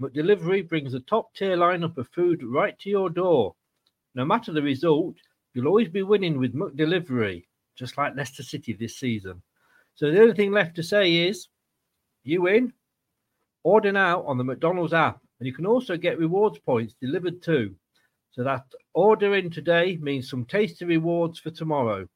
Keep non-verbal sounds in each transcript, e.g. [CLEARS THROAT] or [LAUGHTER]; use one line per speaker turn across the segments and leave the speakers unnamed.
McDelivery brings a top tier lineup of food right to your door. No matter the result, you'll always be winning with McDelivery, just like Leicester City this season. So the only thing left to say is, you win. Order now on the McDonald's app, and you can also get rewards points delivered too. So that ordering today means some tasty rewards for tomorrow.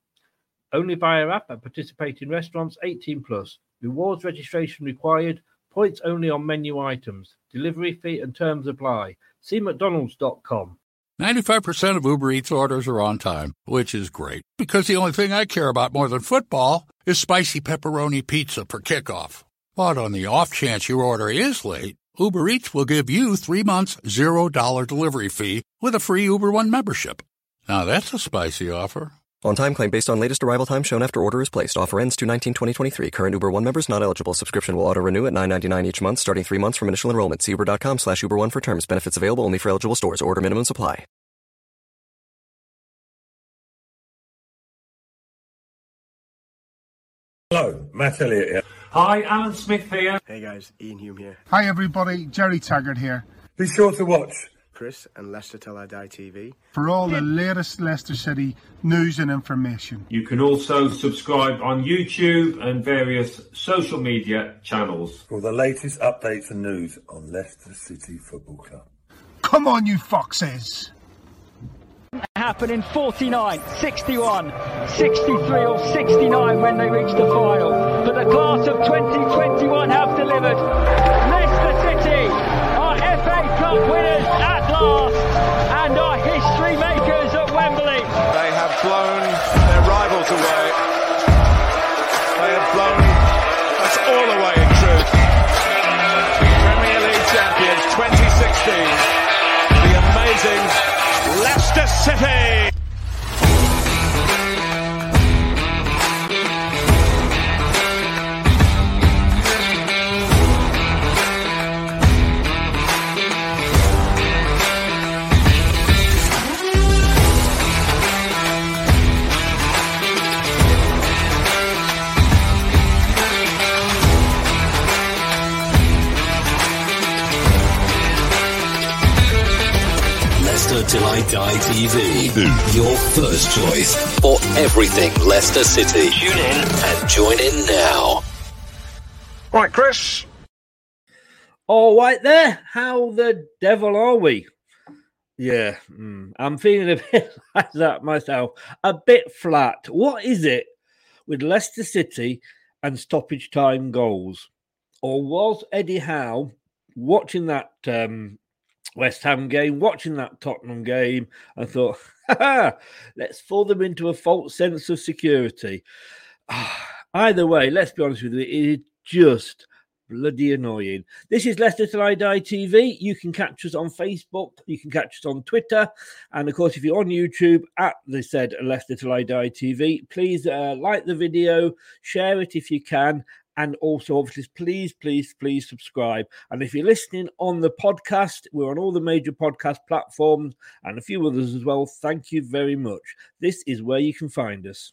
Only via app at participating restaurants 18 plus. Rewards registration required. Points only on menu items. Delivery fee and terms apply. See McDonald's.com.
95% of Uber Eats orders are on time, which is great because the only thing I care about more than football is spicy pepperoni pizza for kickoff. But on the off chance your order is late, Uber Eats will give you three months, $0 delivery fee with a free Uber One membership. Now that's a spicy offer.
On time claim based on latest arrival time shown after order is placed. Offer ends 219 2023. Current Uber One members not eligible. Subscription will auto renew at 9.99 each month, starting three months from initial enrollment. See uber.com slash Uber One for terms. Benefits available only for eligible stores. Order minimum supply.
Hello, Matt Elliott here.
Hi, Alan Smith here.
Hey guys, Iain Hume here.
Hi everybody, Gerry Taggart here.
Be sure to watch
Chris and Leicester Till I Die TV
for all the latest Leicester City news and information.
You can also subscribe on YouTube and various social media channels
for the latest updates and news on Leicester City Football Club.
Come on, you foxes!
Happen in 49, 61, 63 or 69 when they reach the final. But the class of 2021 have delivered. Leicester City.
Leicester
Till I Die TV. Your first choice for everything Leicester City. Tune in and join in now.
Right, Chris. All right, there. How the devil are we? Yeah, mm, I'm feeling a [LAUGHS] bit like that myself. A bit flat. What is it with Leicester City and stoppage time goals? Or was Eddie Howe watching that um, West Ham game, watching that Tottenham game, I thought, [LAUGHS] let's fool them into a false sense of security. [SIGHS] Either way, let's be honest with you, it is just bloody annoying. This is Leicester Till I Die TV. You can catch us on Facebook, you can catch us on Twitter, and of course, if you're on YouTube, at the said Leicester Till I Die TV, please uh, like the video, share it if you can, and also obviously please please please subscribe and if you're listening on the podcast we're on all the major podcast platforms and a few others as well thank you very much this is where you can find us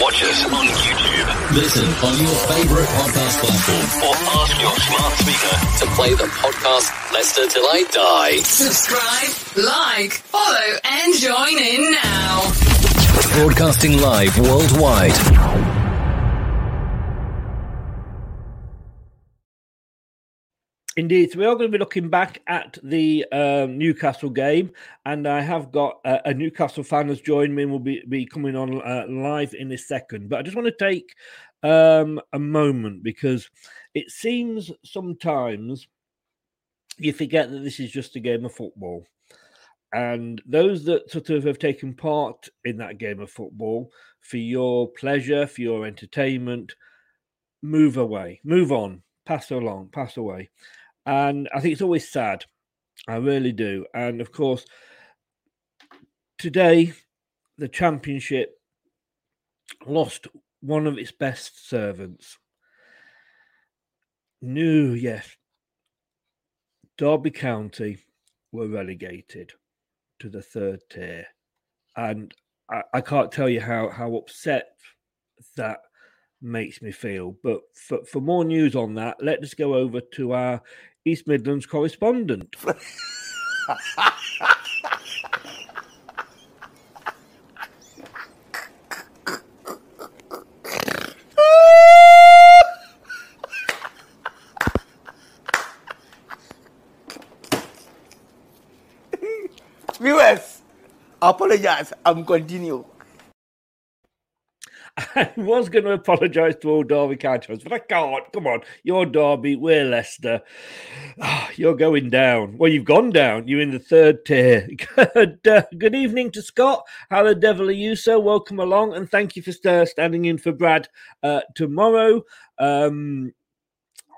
Watch us on YouTube. Listen on your favorite podcast platform or ask your smart speaker to play the podcast Leicester Till I Die.
Subscribe, like, follow, and join in now.
Broadcasting live worldwide.
Indeed, so we are going to be looking back at the um, Newcastle game, and I have got a, a Newcastle fan has joined me and will be, be coming on uh, live in a second. But I just want to take um, a moment because it seems sometimes you forget that this is just a game of football. And those that sort of have taken part in that game of football for your pleasure, for your entertainment, move away, move on, pass along, pass away. And I think it's always sad. I really do. And of course, today, the championship lost one of its best servants. New, yes. Derby County were relegated to the third tier. And I, I can't tell you how, how upset that makes me feel. But for, for more news on that, let's go over to our East Midlands correspondent. [LAUGHS]
apologize. I'm continue. [LAUGHS]
I was going to apologise to all Derby County but I can't. Come on, you're Derby, we're Leicester. Oh, you're going down. Well, you've gone down. You're in the third tier. [LAUGHS] Good, uh, good evening to Scott. How the devil are you, sir? Welcome along, and thank you for standing in for Brad uh, tomorrow. Um,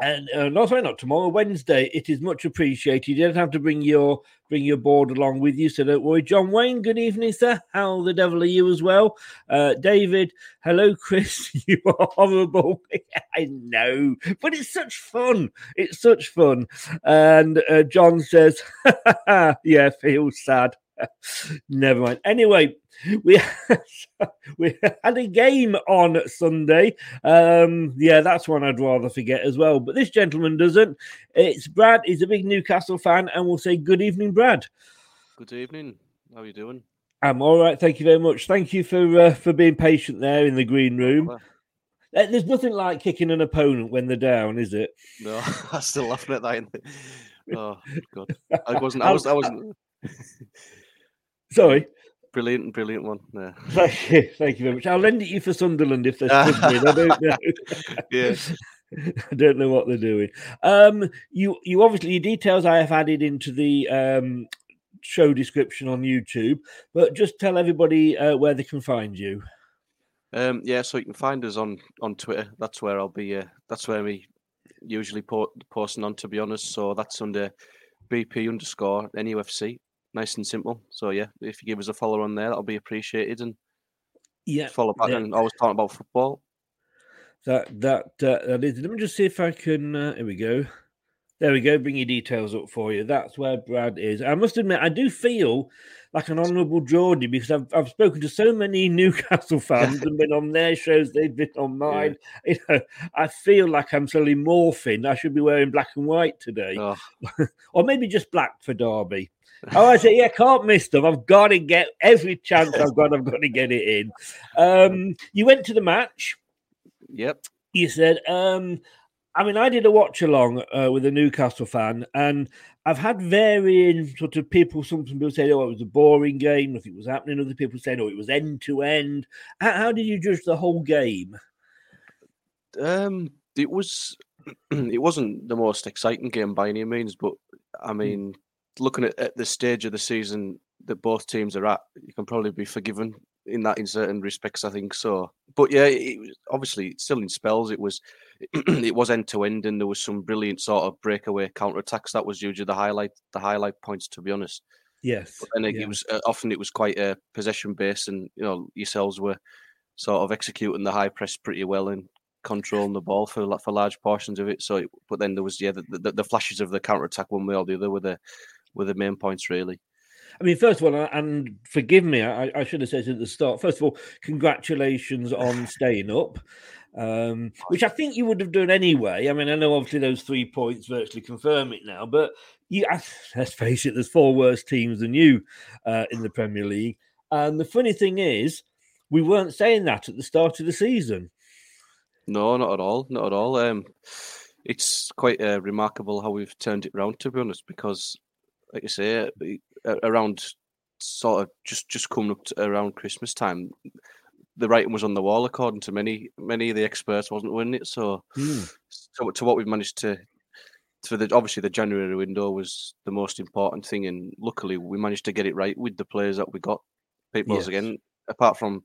and uh, no, sorry, not tomorrow, Wednesday. It is much appreciated. You don't have to bring your bring your board along with you, so don't worry. John Wayne, good evening, sir. How the devil are you as well? Uh, David, hello, Chris. [LAUGHS] You are horrible. [LAUGHS] I know, but it's such fun. It's such fun. And uh, John says, [LAUGHS] "Yeah, feels sad." Never mind. Anyway, we [LAUGHS] we had a game on Sunday. Um, yeah, that's one I'd rather forget as well. But this gentleman doesn't. It's Brad. He's a big Newcastle fan, and we'll say good evening, Brad.
Good evening. How are you doing?
I'm all right. Thank you very much. Thank you for uh, for being patient there in the green room. There's nothing like kicking an opponent when they're down, is it?
No, [LAUGHS] I'm still laughing at that. [LAUGHS] Oh God, I wasn't. I was. I wasn't.
Sorry.
Brilliant, brilliant one. Yeah. [LAUGHS]
Thank you, thank you very much. I'll lend it you for Sunderland if they're struggling. I don't know. [LAUGHS]
yeah. [LAUGHS]
I don't know what they're doing. Um, you, you obviously your details I have added into the um show description on YouTube, but just tell everybody uh, where they can find you.
Um, yeah, so you can find us on on Twitter. That's where I'll be. Uh, that's where we usually po- posting on. To be honest, so that's under BP underscore NUFC nice and simple. So yeah, if you give us a follow on there, that'll be appreciated. And
yeah,
follow back
yeah.
and always talking about football.
That that uh, that is. Let me just see if I can. Uh, here we go. There we go. Bring your details up for you. That's where Brad is. I must admit, I do feel like an honourable Geordie because I've I've spoken to so many [LAUGHS] Newcastle fans and been on their shows. They've been on mine. Yeah. You know, I feel like I'm slowly morphing. I should be wearing black and white today,
oh. [LAUGHS]
or maybe just black for Derby. Oh, I said, yeah, can't miss them. I've got to get every chance I've got. I've got to get it in. Um, you went to the match.
Yep.
You said, um, I mean, I did a watch along uh, with a Newcastle fan, and I've had varying sort of people. Some people say, "Oh, it was a boring game. Nothing was happening." Other people saying, "Oh, it was end to end." How did you judge the whole game?
Um, it was. [CLEARS THROAT] It wasn't the most exciting game by any means, but I mean, looking at, at the stage of the season that both teams are at, you can probably be forgiven in that in certain respects. I think so. But yeah, it, was obviously still in spells. It was [CLEARS THROAT] it was end to end, and there was some brilliant sort of breakaway counter attacks. That was usually the highlight the highlight points, to be honest.
Yes,
but then it,
yeah.
it was uh, often it was quite a uh, possession based, and you know yourselves were sort of executing the high press pretty well and controlling the ball for for large portions of it. So, it, but then there was yeah the, the, the flashes of the counter attack one way or the other were the were the main points really.
I mean, first of all, and forgive me, I, I, should have said at the start. First of all, congratulations on [LAUGHS] staying up, um, which I think you would have done anyway. I mean, I know obviously those three points virtually confirm it now, but you, let's face it, there's four worse teams than you uh, in the Premier League. And the funny thing is, we weren't saying that at the start of the season.
No, not at all, not at all. Um, it's quite uh, remarkable how we've turned it around. To be honest, because like I say, around sort of just just coming up to around Christmas time, the writing was on the wall, according to many many of the experts, wasn't winning it. So,
mm.
so to what we've managed to for the obviously the January window was the most important thing, and luckily we managed to get it right with the players that we got. People yes. again, apart from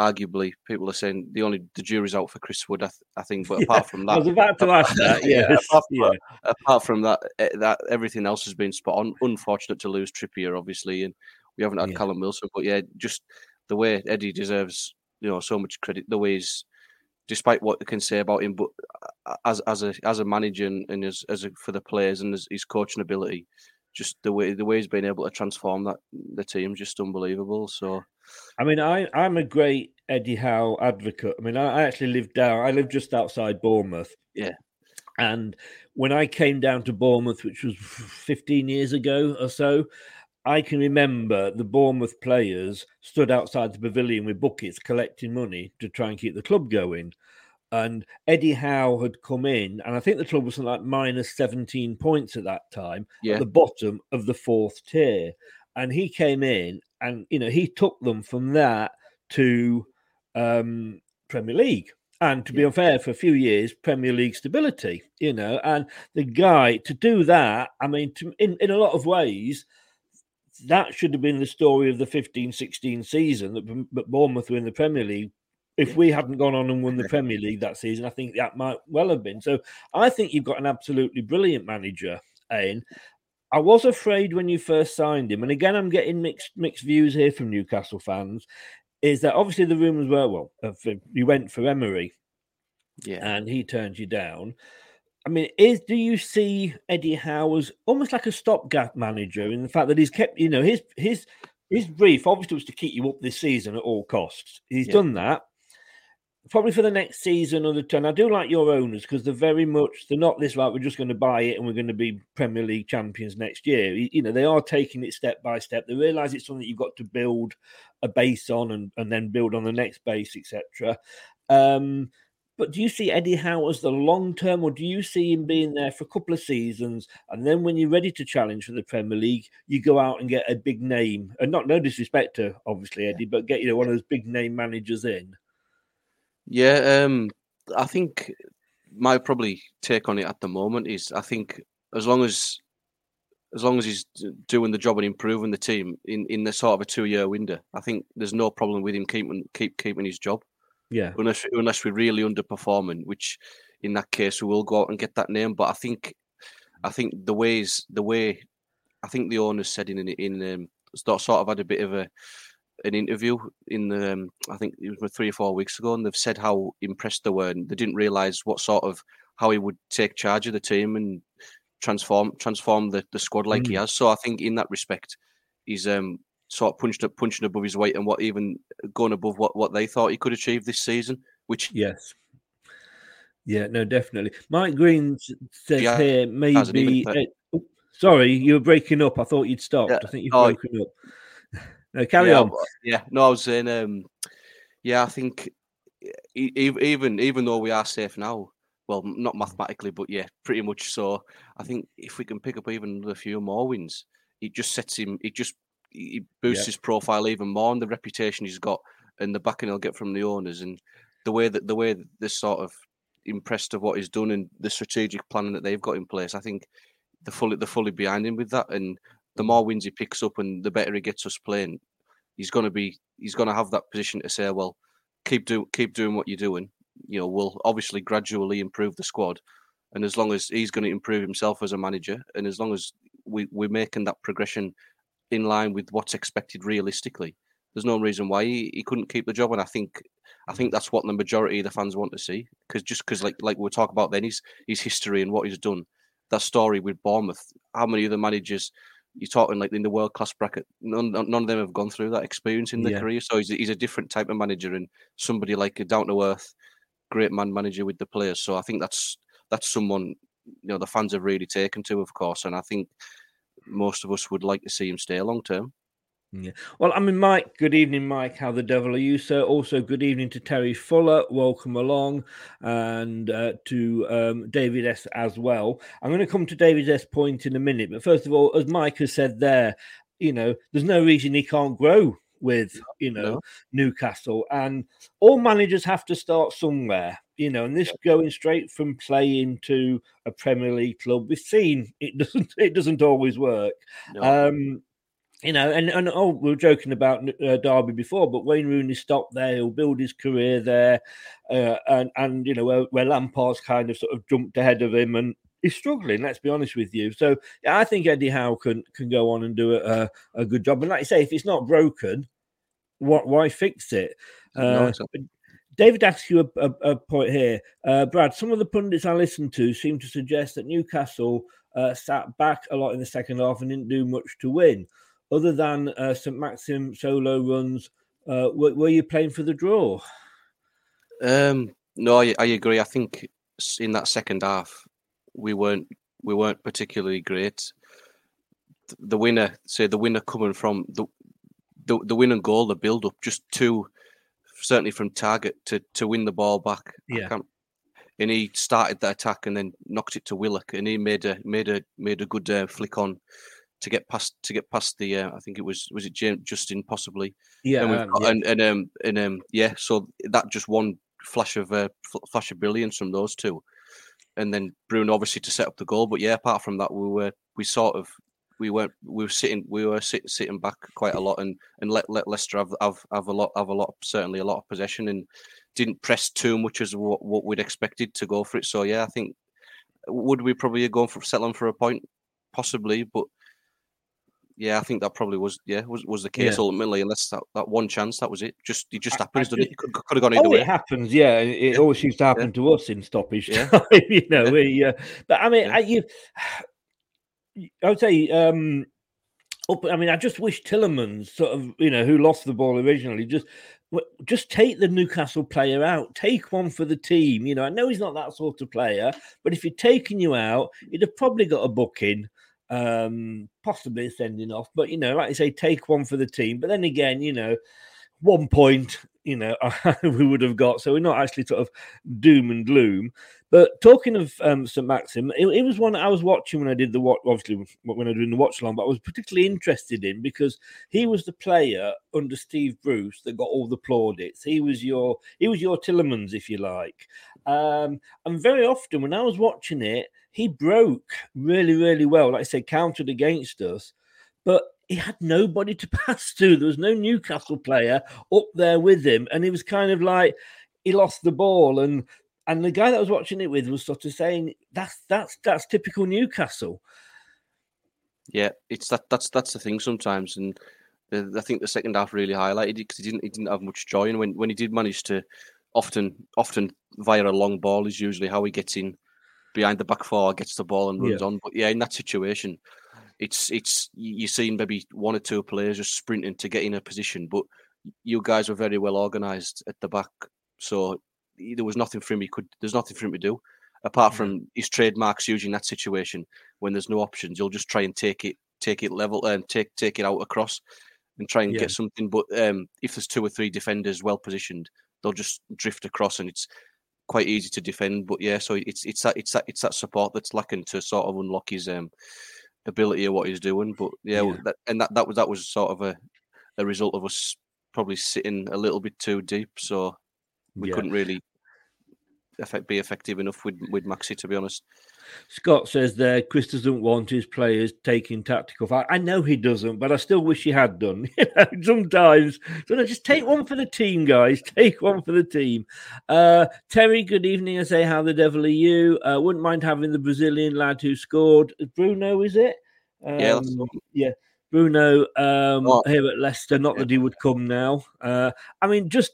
arguably people are saying the only the jury's out for Chris Wood, I, th- I think. But [LAUGHS]
yeah,
apart from that,
I was about to ask that. [LAUGHS] yeah,
apart, from,
yeah.
apart from that, eh, that everything else has been spot on. Unfortunate to lose Trippier, obviously, and we haven't had yeah. Callum Wilson. But yeah, just the way Eddie deserves, you know, so much credit. The way he's, despite what you can say about him, but uh, as as a as a manager and, and as as a, for the players and his, his coaching ability, just the way the way he's been able to transform that the team, just unbelievable. So.
I mean, I, I'm a great Eddie Howe advocate. I mean, I, I actually lived down, I lived just outside Bournemouth.
Yeah.
And when I came down to Bournemouth, which was 15 years ago or so, I can remember the Bournemouth players stood outside the pavilion with buckets collecting money to try and keep the club going. And Eddie Howe had come in, and I think the club was like minus 17 points at that time,
yeah.
at the bottom of the fourth tier. And he came in and, you know, he took them from that to um, Premier League. And to be unfair, for a few years, Premier League stability, you know, and the guy to do that, I mean, to, in, in a lot of ways, that should have been the story of the 15 16 season that, that Bournemouth were in the Premier League. If we hadn't gone on and won the [LAUGHS] Premier League that season, I think that might well have been. So I think you've got an absolutely brilliant manager, Ain. I was afraid when you first signed him, and again, I'm getting mixed mixed views here from Newcastle fans is that obviously the rumours were well, you went for Emery,
yeah,
and he turned you down. I mean, is do you see Eddie Howe as almost like a stopgap manager in the fact that he's kept, you know, his his his brief obviously was to keep you up this season at all costs. He's yeah. done that, probably for the next season or the turn. I do like your owners because they're very much they're not this like we're just going to buy it and we're going to be Premier League champions next year. You know, they are taking it step by step. They realise it's something you've got to build a base on and, and then build on the next base, etc. Um, but do you see Eddie Howe as the long term, or do you see him being there for a couple of seasons, and then when you're ready to challenge for the Premier League, you go out and get a big name, and not no disrespect to obviously Eddie, but get you know one of those big name managers in.
Yeah, um, I think my probably take on it at the moment is I think as long as as long as he's doing the job and improving the team in, in the sort of a two year window, I think there's no problem with him keeping keep keeping his job.
Yeah.
Unless unless we're really underperforming, which in that case we will go out and get that name. But I think I think the ways the way I think the owners said in in um, sort of had a bit of a an interview in the um, I think it was three or four weeks ago, and they've said how impressed they were, and they didn't realise what sort of how he would take charge of the team and transform transform the, the squad like mm. he has. So I think in that respect, he's um sort of punched up punching above his weight and what even going above what what they thought he could achieve this season. Which
yes. Yeah, no, definitely. Mike Green says yeah, here maybe. Uh, sorry, you were breaking up. I thought you'd stopped. Yeah. I think you've oh, broken up. No, carry
yeah,
on.
Yeah, no, I was saying, um, yeah, I think even even though we are safe now, well, not mathematically, but yeah, pretty much so. I think if we can pick up even a few more wins, it just sets him. It just it boosts his profile even more, and the reputation he's got, and the backing he'll get from the owners, and the way that the way that this sort of impressed of what he's done and the strategic planning that they've got in place. I think they're fully they're fully behind him with that, and the more wins he picks up and the better he gets us playing, he's going to be he's going to have that position to say, well, keep do keep doing what you're doing. You know, we'll obviously gradually improve the squad, and as long as he's going to improve himself as a manager, and as long as we we're making that progression in line with what's expected realistically, there's no reason why he, he couldn't keep the job. And I think I think that's what the majority of the fans want to see, because just because like like we are talking about then his his history and what he's done, that story with Bournemouth, how many other managers you're talking like in the world class bracket. None, none of them have gone through that experience in their yeah. career. So he's, he's a different type of manager and somebody like a down to earth, great man manager with the players. So I think that's that's someone you know the fans have really taken to, of course. And I think most of us would like to see him stay long term.
Yeah. Well, I mean, Mike, good evening, Mike. How the devil are you, sir? Also, good evening to Terry Fuller. Welcome along. And uh, to um, David S. as well. I'm going to come to David S. point in a minute. But first of all, as Mike has said there, you know, there's no reason he can't grow with, you know,
No.
Newcastle. And all managers have to start somewhere, you know, and this going straight from playing to a Premier League club, we've seen it [LAUGHS] doesn't it doesn't always work.
No.
Um, you know, and, and oh, we were joking about uh, Derby before, but Wayne Rooney stopped there. He'll build his career there, uh, and and you know where, where Lampard's kind of sort of jumped ahead of him, and he's struggling. Let's be honest with you. So yeah, I think Eddie Howe can can go on and do a, a good job. And like you say, if it's not broken, what why fix it? Uh. David asks you a, a, a point here, uh, Brad. Some of the pundits I listened to seem to suggest that Newcastle uh, sat back a lot in the second half and didn't do much to win, other than uh, St Maxim solo runs. Uh, were, were you playing for the draw?
Um, no, I, I agree. I think in that second half, we weren't we weren't particularly great. The winner, say the winner coming from the the, the win and goal, the build up, just two, certainly from Targett to to win the ball back.
Yeah.
and he started the attack and then knocked it to Willock, and he made a made a made a good uh, flick on to get past to get past the. Uh, I think it was was it James Justin possibly.
Yeah,
and,
um,
got-
yeah.
and and um and um yeah. So that just one flash of uh, flash of brilliance from those two, and then Bruno obviously to set up the goal. But yeah, apart from that, we were we sort of we weren't we were sitting we were sit, sitting back quite a lot and and let let Leicester have have, have a lot have a lot certainly a lot of possession and didn't press too much as what, what we'd expected to go for it. So yeah, I think would we probably have gone for settling for a point possibly, but yeah, I think that probably was yeah was, was the case
Yeah.
ultimately. Unless that, that one chance that was it. Just it just
I-
happens.
I
doesn't it?
just-
It could, could have gone either
Oh,
way.
it happens. Yeah, it, it always seems to happen to us in stoppage
Yeah.
time. [LAUGHS] You know, we. Uh, but I mean, I, you, I would say. um up, I mean, I just wish Tillerman, sort of, you know, who lost the ball originally, just just take the Newcastle player out, take one for the team. You know, I know he's not that sort of player, but if he'd taken you out, he'd have probably got a booking, um, possibly sending off. But you know, like I say, take one for the team. But then again, you know, one point, you know, [LAUGHS] we would have got. So we're not actually sort of doom and gloom. But talking of um, St Maxim, it, it was one I was watching when I did the watch. Obviously, when I was doing the watch along, but I was particularly interested in because he was the player under Steve Bruce that got all the plaudits. He was your he was your Tielemans, if you like. Um, and very often when I was watching it, he broke really, really well. Like I said, countered against us, but he had nobody to [LAUGHS] pass to. There was no Newcastle player up there with him, and he was kind of like he lost the ball and and the guy that I was watching it with was sort of saying that's that's that's typical Newcastle.
Yeah, it's that that's that's the thing sometimes, and I think the second half really highlighted it because he didn't he didn't have much joy, and when when he did manage to, often often via a long ball is usually how he gets in behind the back four, gets the ball and runs
Yeah.
on. But yeah, in that situation, it's it's you- you're seeing maybe one or two players just sprinting to get in a position, but you guys were very well organised at the back, so there was nothing for him. He could there's nothing for him to do apart from his trademarks using that situation when there's no options. You'll just try and take it take it level and take take it out across and try and
Yeah.
get something. But um, if there's two or three defenders well positioned, they'll just drift across and it's quite easy to defend. But yeah, so it's it's that it's that it's that support that's lacking to sort of unlock his um ability of what he's doing. But yeah,
Yeah.
That, and that that was that was sort of a a result of us probably sitting a little bit too deep, so we
Yeah.
couldn't really effect, be effective enough with with Maxi, to be honest.
Scott says there, Chris doesn't want his players taking tactical. I know he doesn't, but I still wish he had done. [LAUGHS] You know, sometimes, so just take one for the team, guys. [LAUGHS] Take one for the team. Uh, Terry, good evening. I say, how the devil are you? Uh, wouldn't mind having the Brazilian lad who scored. Bruno, is it?
Yeah,
Um, yeah. Bruno um,
Oh.
here at Leicester. Not that he would come now. Uh, I mean, just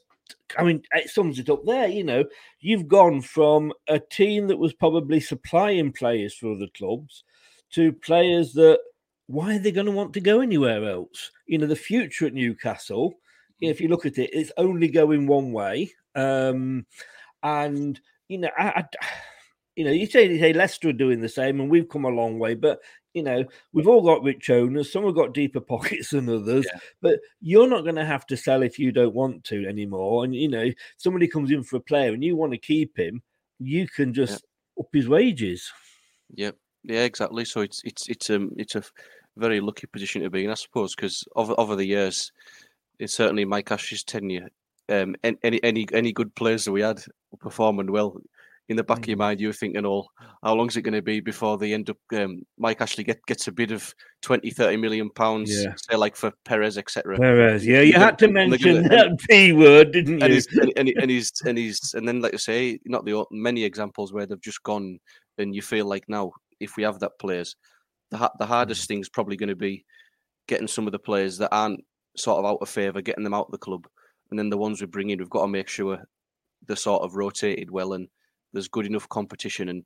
I mean, it sums it up there. You know, you've gone from a team that was probably supplying players for other clubs to players that why are they going to want to go anywhere else? You know, the future at Newcastle, if you look at it, it's only going one way. Um, and you know, I, I- [SIGHS] you know, you say, you say Leicester are doing the same, and we've come a long way, but you know, we've all got rich owners. Some have got deeper [LAUGHS] pockets than others, yeah. but you're not going to have to sell if you don't want to anymore. And you know, somebody comes in for a player and you want to keep him, you can just yeah. up his wages.
Yep. Yeah, exactly. So it's it's it's um it's a very lucky position to be in, I suppose, because over over the years, it's certainly Mike Ashley's tenure. Um, any any any good players that we had performing well, in the back mm. of your mind, you're thinking, oh, how long is it going to be before they end up, um, Mike Ashley get, gets a bid of 20, 30 million pounds, yeah. say like for Perez, etc.
Perez, yeah, you had to mention gonna, that P word, didn't you?
And he's, and, and, and, he's, and he's, and then like you say, not the many examples where they've just gone and you feel like now, if we have that players, the, the hardest mm. thing is probably going to be getting some of the players that aren't sort of out of favour, getting them out of the club. And then the ones we bring in, we've got to make sure they're sort of rotated well and there's good enough competition and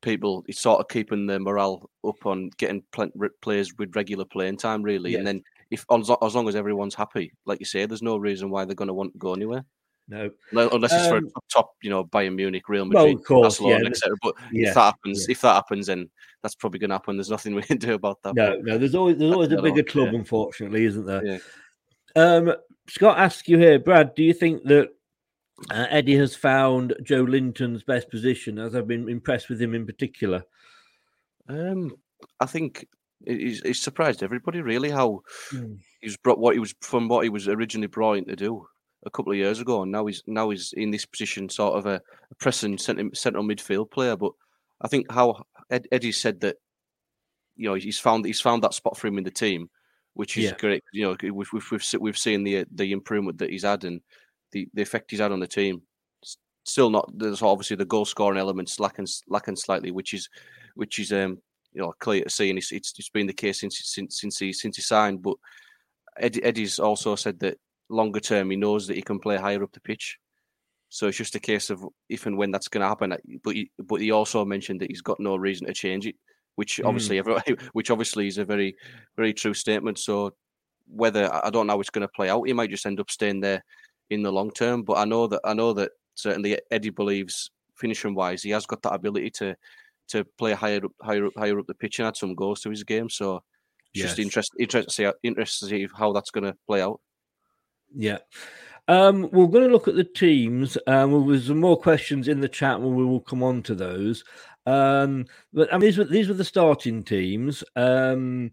people it's sort of keeping the morale up on getting players with regular playing time really. Yeah. and then if as long as everyone's happy like you say there's no reason why they're going to want to go anywhere.
No.
Unless it's um, for top you know Bayern Munich Real Madrid well, course, Barcelona yeah, etc but yeah, if that happens if that happens then that's probably going to happen. There's nothing [LAUGHS] we can do about that.
No no there's always there's always a bigger club unfortunately isn't there? Um Scott asks you here Brad do you think that uh, Eddie has found Joelinton's best position, as I've been impressed with him in particular.
Um, I think he's, he's surprised everybody really how mm. he's brought what he was from what he was originally brought in to do a couple of years ago, and now he's now he's in this position, sort of a, a pressing central midfield player. But I think how Ed, Eddie said that, you know, he's found he's found that spot for him in the team, which is yeah. great. You know, we've, we've we've seen the the improvement that he's had, and the, the effect he's had on the team. Still not. There's obviously the goal scoring elements lacking lacking slightly, which is which is um you know clear to see, and it's it's, it's been the case since since since he since he signed. But Eddie, Eddie's also said that longer term he knows that he can play higher up the pitch. So it's just a case of if and when that's going to happen. But he, but he also mentioned that he's got no reason to change it, which mm. obviously mm. [LAUGHS] which obviously is a very very true statement. So whether I don't know how it's going to play out, he might just end up staying there in the long term. But I know that I know that certainly Eddie believes finishing wise, he has got that ability to to play higher up, higher up, higher up the pitch and add some goals to his game. So it's yes. just interesting, interesting to see, interesting to see how that's going to play out.
Yeah. Um, we're going to look at the teams. Um, well, there's some more questions in the chat, and we will come on to those. Um, but I mean, these were these were the starting teams. Um,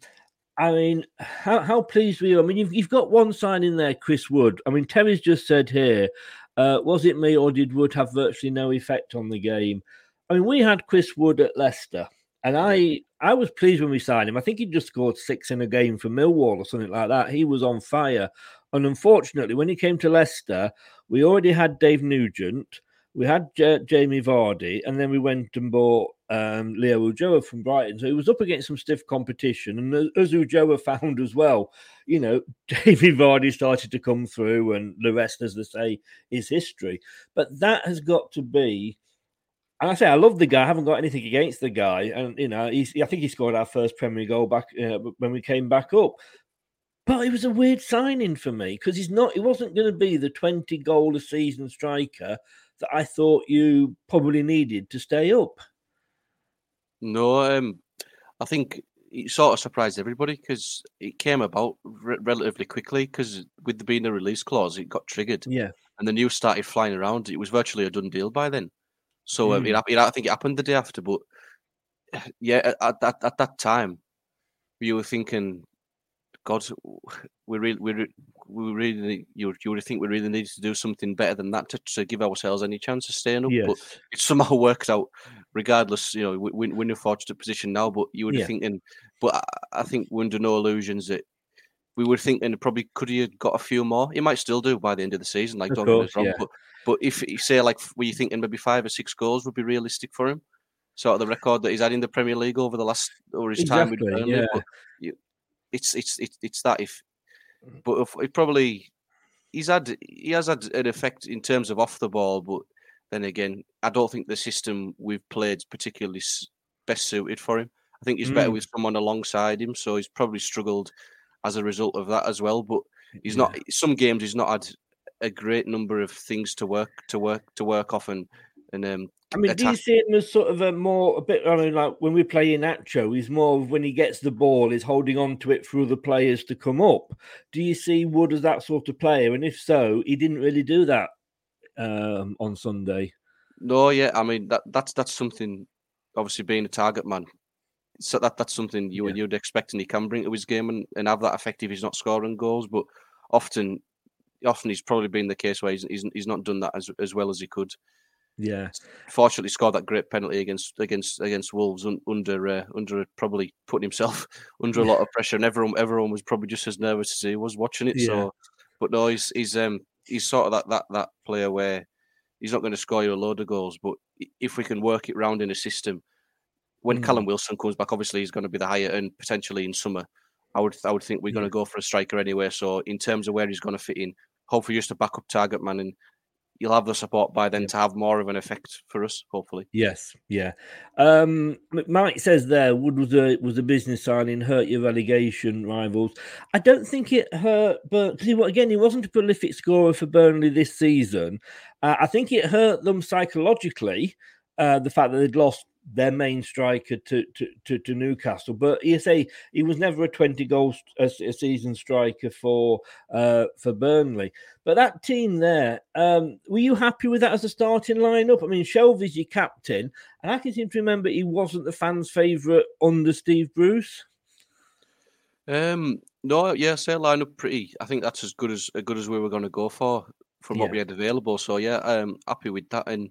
I mean, how, how pleased were you? I mean, you've, you've got one sign in there, Chris Wood. I mean, Terry's just said here, uh, was it me or did Wood have virtually no effect on the game? I mean, we had Chris Wood at Leicester, and I I was pleased when we signed him. I think he just scored six in a game for Millwall or something like that. He was on fire. And unfortunately, when he came to Leicester, we already had Dave Nugent, we had J- Jamie Vardy, and then we went and bought um, Leo Ulloa from Brighton. So he was up against some stiff competition. And as Ulloa [LAUGHS] found as well, you know, [LAUGHS] David Vardy started to come through, and the rest, as they say, is history. But that has got to be. And I say I love the guy. I haven't got anything against the guy, and you know, he's, I think he scored our first Premier goal back uh, when we came back up. But it was a weird signing for me because he's not. He wasn't going to be the twenty goal a season striker that I thought you probably needed to stay up.
No, um, I think it sort of surprised everybody because it came about re- relatively quickly because with the being a release clause, it got triggered.
Yeah.
And the news started flying around. It was virtually a done deal by then. So mm. um, it, it, I think it happened the day after, but [SIGHS] yeah, at, at, at that time, you were thinking, God, we really, we, we really, you, you would think we really needed to do something better than that to, to give ourselves any chance of staying up. Yes. But it somehow worked out, regardless. You know, we, we're in a fortunate position now, but you would yeah. thinking, but I, I think we're under no illusions that we were thinking probably could he have got a few more? He might still do by the end of the season, like don't course, wrong. Yeah. But but if you say like were you thinking maybe five or six goals would be realistic for him? Sort of the record that he's had in the Premier League over the last or his exactly, time with Burnley. Yeah. But you, it's it's it's it's that if, mm. but if it probably he's had he has had an effect in terms of off the ball, but then again, I don't think the system we've played is particularly best suited for him. I think he's mm. better with someone alongside him, so he's probably struggled as a result of that as well. But he's yeah. not. Some games he's not had a great number of things to work to work to work off and And um,
I mean, do you see him as sort of a more a bit? I mean, like when we play Iheanacho, he's more of when he gets the ball, he's holding on to it for other players to come up. Do you see Wood as that sort of player? And if so, he didn't really do that um, on Sunday.
No, yeah, I mean that that's that's something. Obviously, being a target man, so that that's something you would you'd expect and he can bring to his game and, and have that effect if he's not scoring goals. But often, often he's probably been the case where he's he's, he's not done that as as well as he could.
Yeah.
Fortunately, scored that great penalty against against against Wolves un, under uh, under probably putting himself [LAUGHS] under a lot of [LAUGHS] pressure, and everyone everyone was probably just as nervous as he was watching it.
Yeah.
So, but no, he's he's um he's sort of that that that player where he's not going to score you a load of goals, but if we can work it round in a system, when
Mm.
Callum Wilson comes back, obviously he's going to be the higher and potentially in summer. I would I would think we're going to go for a striker anyway. So in terms of where he's going to fit in, hopefully just a backup target man, and you'll have the support by then to have more of an effect for us. Hopefully.
Yes, yeah. Um, Mike says there Wood was a was a business signing, hurt your relegation rivals. I don't think it hurt, but because he, again, he wasn't a prolific scorer for Burnley this season. Uh, I think it hurt them psychologically. Uh, the fact that they'd lost their main striker to to, to, to Newcastle, but you say he was never a twenty goal a, a season striker for uh, for Burnley. But that team there, um, were you happy with that as a starting lineup? I mean, Shelvey's your captain, and I can seem to remember he wasn't the fans' favourite under Steve Bruce.
Um, no, yeah, say line up pretty. I think that's as good as as good as we were going to go for from what we had available. So yeah, um, happy with that. And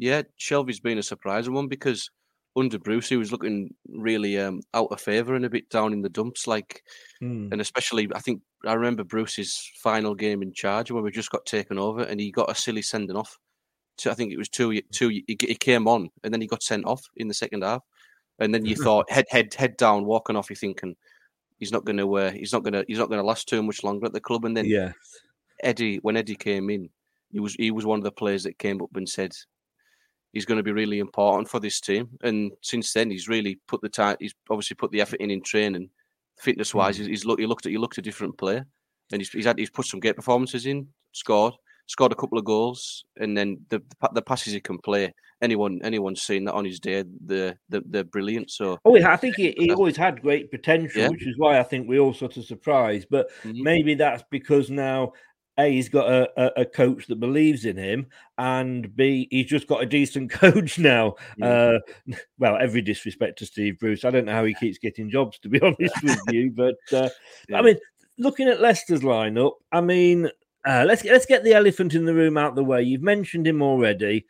yeah, Shelvey's been a surprising one because under Bruce he was looking really um out of favour and a bit down in the dumps. Like,
Hmm.
and especially I think I remember Bruce's final game in charge when we just got taken over and he got a silly sending off. To, I think it was two two. He, he came on and then he got sent off in the second half. And then you [LAUGHS] thought head head head down, walking off. You're thinking he's not going to uh, he's not going to he's not going to last too much longer at the club. And then
Yeah.
Eddie, when Eddie came in, he was he was one of the players that came up and said he's going to be really important for this team. And since then, he's really put the time. He's obviously put the effort in in training, fitness wise. He's, he's looked he looked at he looked a different player, and he's he's had he's put some great performances in, scored. Scored a couple of goals, and then the the, passes he can play. Anyone anyone's seen that on his day, the the they're brilliant. So
Oh, yeah, I think he, he always had great potential,
Yeah.
which is why I think we all sort of surprised. But
Mhm.
maybe that's because now A, he's got a, a, coach that believes in him, and B, he's just got a decent [LAUGHS] coach now. Uh, [LAUGHS] well, every disrespect to Steve Bruce, I don't know how he keeps getting jobs, to be [LAUGHS] honest with you. But uh, I mean, looking at Leicester's lineup, I mean, uh, let's let's get the elephant in the room out the way. You've mentioned him already.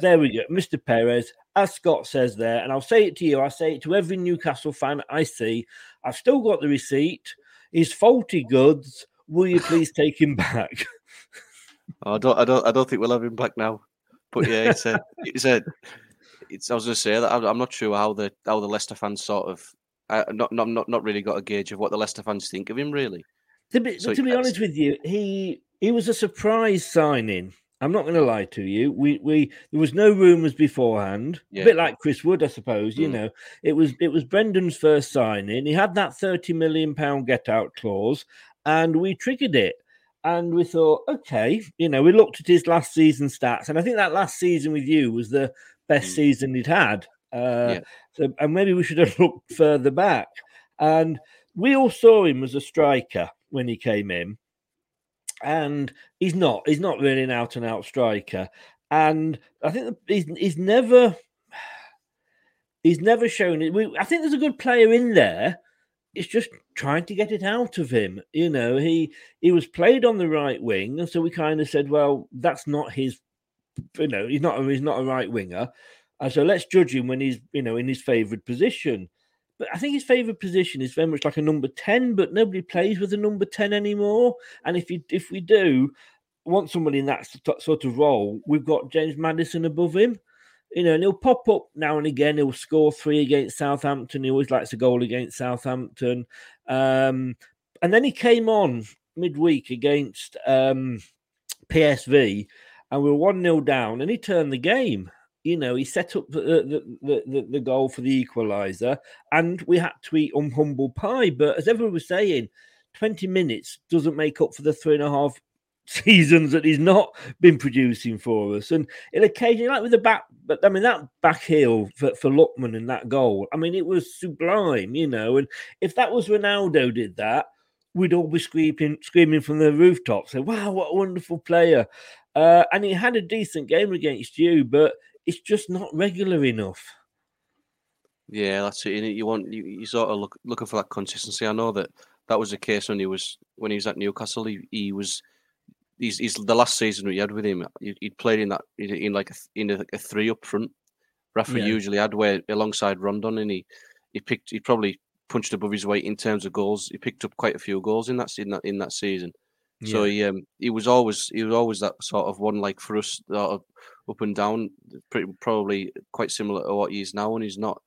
There we go, Mr. Perez. As Scott says there, and I'll say it to you. I say it to every Newcastle fan I see. I've still got the receipt. He's faulty goods. Will you please take him back? [LAUGHS]
I don't, I don't, I don't think we'll have him back now. But yeah, it's a, [LAUGHS] it's a, it's. I was going to say that I'm not sure how the how the Leicester fans sort of, uh, not not not not really got a gauge of what the Leicester fans think of him really.
To be,
So
to be honest with you, he he was a surprise signing. I'm not going to lie to you. We we there was no rumours beforehand.
Yeah.
A bit like Chris Wood, I suppose. You
Mm.
know, it was it was Brendan's first signing. He had that 30 million pound get out clause, and we triggered it. And we thought, okay, you know, we looked at his last season stats, and I think that last season with you was the best season he'd had. Uh,
Mm. Yeah.
so, and maybe we should have [LAUGHS] looked further back. And we all saw him as a striker when he came in, and he's not. He's not really an out and out striker. And I think he's he's never [SIGHS] he's never shown it. We, I think there's a good player in there. It's just trying to get it out of him. You know, he he was played on the right wing, and so we kind of said, well, that's not his. You know, he's not a, he's not a right winger, and so let's judge him when he's you know in his favoured position. But I think his favourite position is very much like a number ten, but nobody plays with a number ten anymore. And if you if we do want somebody in that sort of role, we've got James Maddison above him. You know, and he'll pop up now and again. He'll score three against Southampton. He always likes a goal against Southampton. Um, and then he came on midweek against um, PSV, and we were 1 0 down, and he turned the game. You know, he set up the, the, the, the, goal for the equaliser, and we had to eat um, humble pie. But as everyone was saying, 20 minutes doesn't make up for the three and a half seasons that he's not been producing for us. And it occasionally, like with the back, but I mean, that back heel for, for Lookman and that goal, I mean, it was sublime, you know. And if that was Ronaldo did that, we'd all be screaming, screaming from the rooftops, say, wow, what a wonderful player. Uh, and he had a decent game against you, but it's just not regular enough.
Yeah, that's it. You want you, you sort of look looking for that consistency. I know that that was the case when he was when he was at Newcastle. He, he was he's, he's the last season we had with him. He, he played in that in like a, in a, a three up front. Rafa yeah. usually had where alongside Rondon, and he he picked he probably punched above his weight in terms of goals. He picked up quite a few goals in that in that in that season. Yeah. So he um he was always he was always that sort of one like for us sort of up and down, pretty probably quite similar to what he is now, and he's not.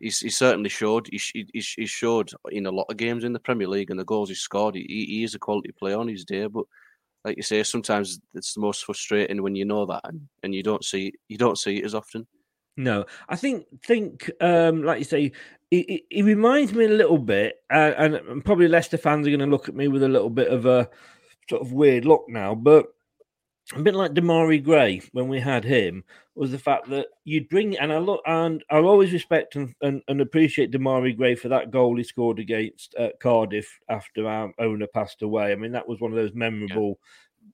He's, he certainly showed. He, he, he showed in a lot of games in the Premier League and the goals he scored. He, he is a quality player on his day, but like you say, sometimes it's the most frustrating when you know that and, and you don't see you don't see it as often.
No, I think think um, like you say, it, it, reminds me a little bit, uh, and probably Leicester fans are going to look at me with a little bit of a sort of weird look now, but a bit like Demarai Gray when we had him was the fact that you'd bring and I look and I always respect and, and, and appreciate Demarai Gray for that goal he scored against uh, Cardiff after our owner passed away. I mean that was one of those memorable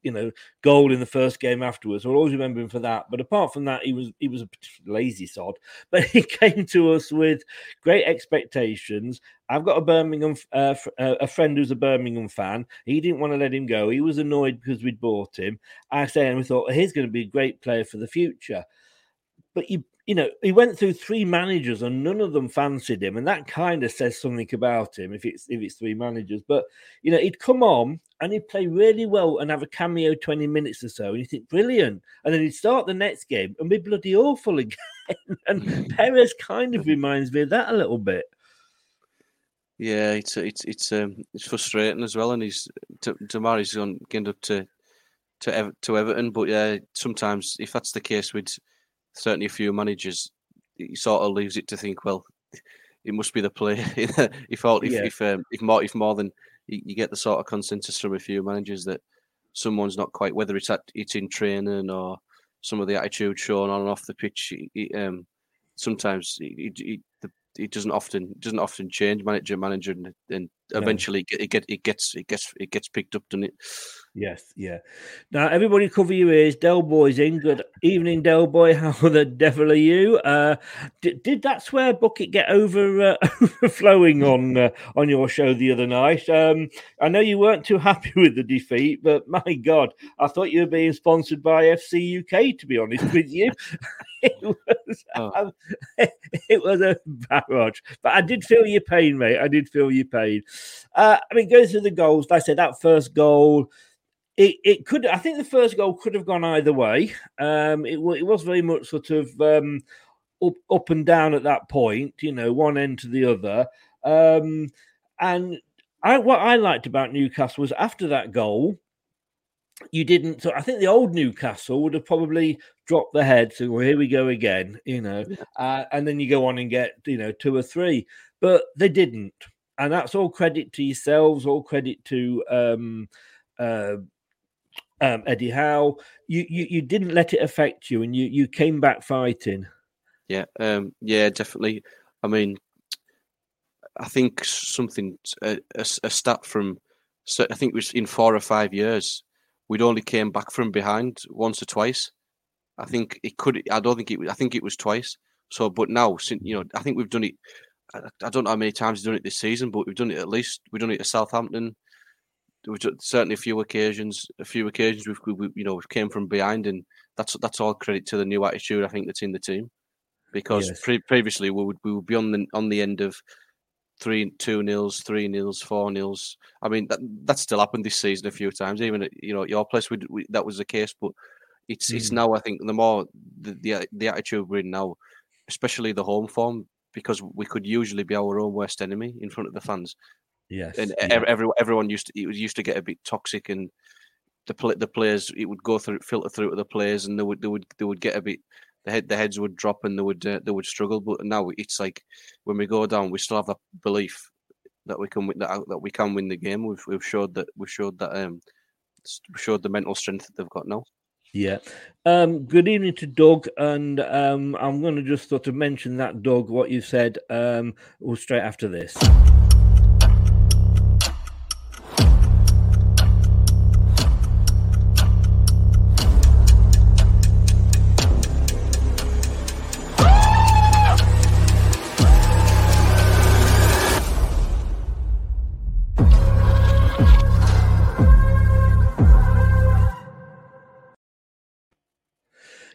you know, goal in the first game afterwards. I'll always remember him for that. But apart from that, he was he was a lazy sod. [LAUGHS] But he came to us with great expectations. I've got a Birmingham uh, uh, a friend who's a Birmingham fan. He didn't want to let him go. He was annoyed because we'd bought him. I say, and we thought he's going to be a great player for the future. But you you know, he went through three managers and none of them fancied him, and that kind of says something about him if it's if it's three managers. But you know, he'd come on and he'd play really well and have a cameo twenty minutes or so, and you think brilliant, and then he'd start the next game and be bloody awful [LAUGHS] again. and [LAUGHS] Perez kind of reminds me of that a little bit.
Yeah, it's it's it's um it's frustrating as well, and he's Demarai's gone getting up to to to Everton, but yeah, sometimes if that's the case with certainly a few managers, he sort of leaves it to think, well, it must be the player. he [LAUGHS] felt if yeah. if um, if more if more than you, get the sort of consensus from a few managers that someone's not quite whether it's at it's in training or some of the attitude shown on and off the pitch. um, sometimes it, the it doesn't often doesn't often change manager manager and, and eventually no. it, get, it gets it gets it gets picked up, doesn't it?
Yes, yeah. Now everybody cover your ears. Del Boy's in. Good evening, Del Boy. [LAUGHS] How the devil are you? Uh, did, did that swear bucket get over uh, [LAUGHS] overflowing on uh, on your show the other night? Um, I know you weren't too [LAUGHS] happy with the defeat, but my God, I thought you were being sponsored by FC UK. To be honest with you. it was oh. it was a barrage. But I did feel your pain, mate. I did feel your pain. Uh, I mean, going through the goals, like I said that first goal. It, it could I think the first goal could have gone either way. Um, it, it was very much sort of um, up up and down at that point, you know, one end to the other. Um, and I what I liked about Newcastle was after that goal, you didn't. So I think the old Newcastle would have probably dropped the head. So well, here we go again, you know, uh, and then you go on and get you know two or three, but they didn't, and that's all credit to yourselves, all credit to um, uh, um, Eddie Howe. You, you you didn't let it affect you, and you you came back fighting.
Yeah, um, yeah, definitely. I mean, I think something a, a, a stat from I think it was in four or five years we'd only came back from behind once or twice. I think it could. I don't think it. I think it was twice. So, but now, since you know, I think we've done it. I, I don't know how many times we've done it this season, but we've done it at least. We've done it at Southampton. We've done, certainly a few occasions. A few occasions we've, we, you know, we came from behind, and that's that's all credit to the new attitude I think that's in the team. Because yes. pre- previously we would we would be on the on the end of three two nils, three nils, four nils. I mean that that's still happened this season a few times. Even at, you know your place, we, we, that was the case, but it's mm. it's now. I think the more the, the the attitude we're in now, especially the home form, because we could usually be our own worst enemy in front of the fans.
Yes,
and yeah. everyone everyone used to it used to get a bit toxic, and the the players it would go through filter through to the players, and they would they would they would get a bit the head the heads would drop and they would uh, they would struggle. But now it's like when we go down, we still have that belief that we can win that, that we can win the game. We've we've showed that we've showed that um showed the mental strength that they've got now.
Yeah. Um, good evening to Doug, and um, I'm going to just sort of mention that, Doug, what you said um, straight after this.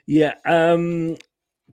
Yeah. Um,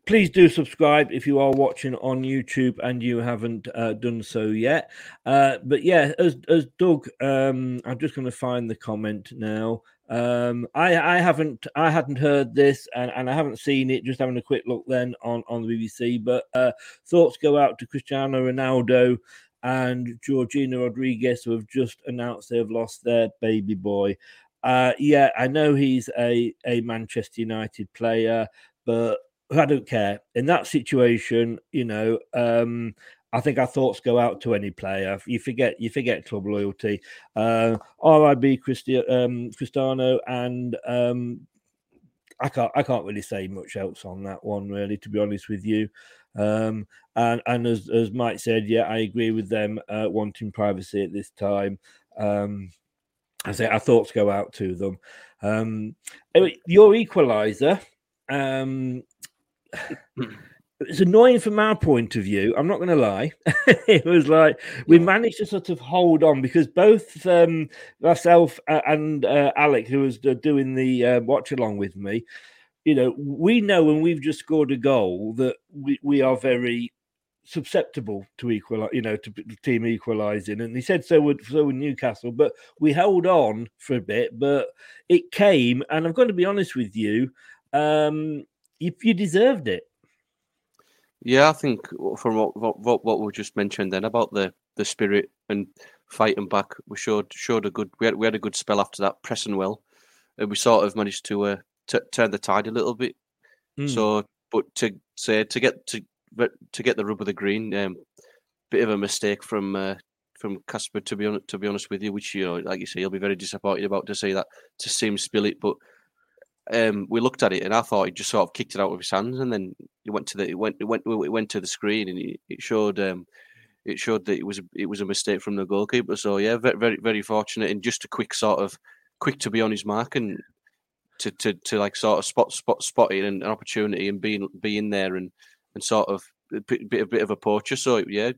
please do subscribe if you are watching on YouTube and you haven't uh, done so yet. Uh, but yeah, as as Doug, um, I'm just going to find the comment now. Um, I I haven't I hadn't heard this and, and I haven't seen it. Just having a quick look then on on the BBC. But uh, thoughts go out to Cristiano Ronaldo and Georgina Rodriguez, who have just announced they have lost their baby boy. Uh, yeah, I know he's a, a Manchester United player, but I don't care. In that situation, you know, um, I think our thoughts go out to any player. You forget you forget club loyalty. Uh, RIB um, Cristiano and um, I can't I can't really say much else on that one, really, to be honest with you. Um, and and as as Mike said, yeah, I agree with them uh, wanting privacy at this time. Um, I say our thoughts go out to them. Um, your equalizer, um, [CLEARS THROAT] it's annoying from our point of view. I'm not going to lie. [LAUGHS] it was like we managed to sort of hold on because both um, myself and uh, Alec, who was uh, doing the uh, watch along with me, you know, we know when we've just scored a goal that we, we are very susceptible to equal, you know, to the team equalising. And he said so would so would Newcastle, but we held on for a bit, but it came. And I'm going to be honest with you, um, you, you deserved it.
Yeah, I think from what, what what we just mentioned then about the the spirit and fighting back, we showed showed a good. We had we had a good spell after that, pressing well, and we sort of managed to uh, t- turn the tide a little bit. Mm. So, but to say to get to but to get the rub of the green, um, bit of a mistake from uh, from Kasper to be honest, to be honest with you, which you know, like you say, he'll be very disappointed about to see that to see him spill it. But um, we looked at it and I thought he just sort of kicked it out of his hands, and then it went to the it went it went it went to the screen and it, showed um, it showed that it was it was a mistake from the goalkeeper. So yeah, very very, very fortunate and just a quick sort of quick to be on his mark and to to, to like sort of spot spot spot it and an opportunity and being be in there and and sort of a bit, a bit of a poacher. So yeah,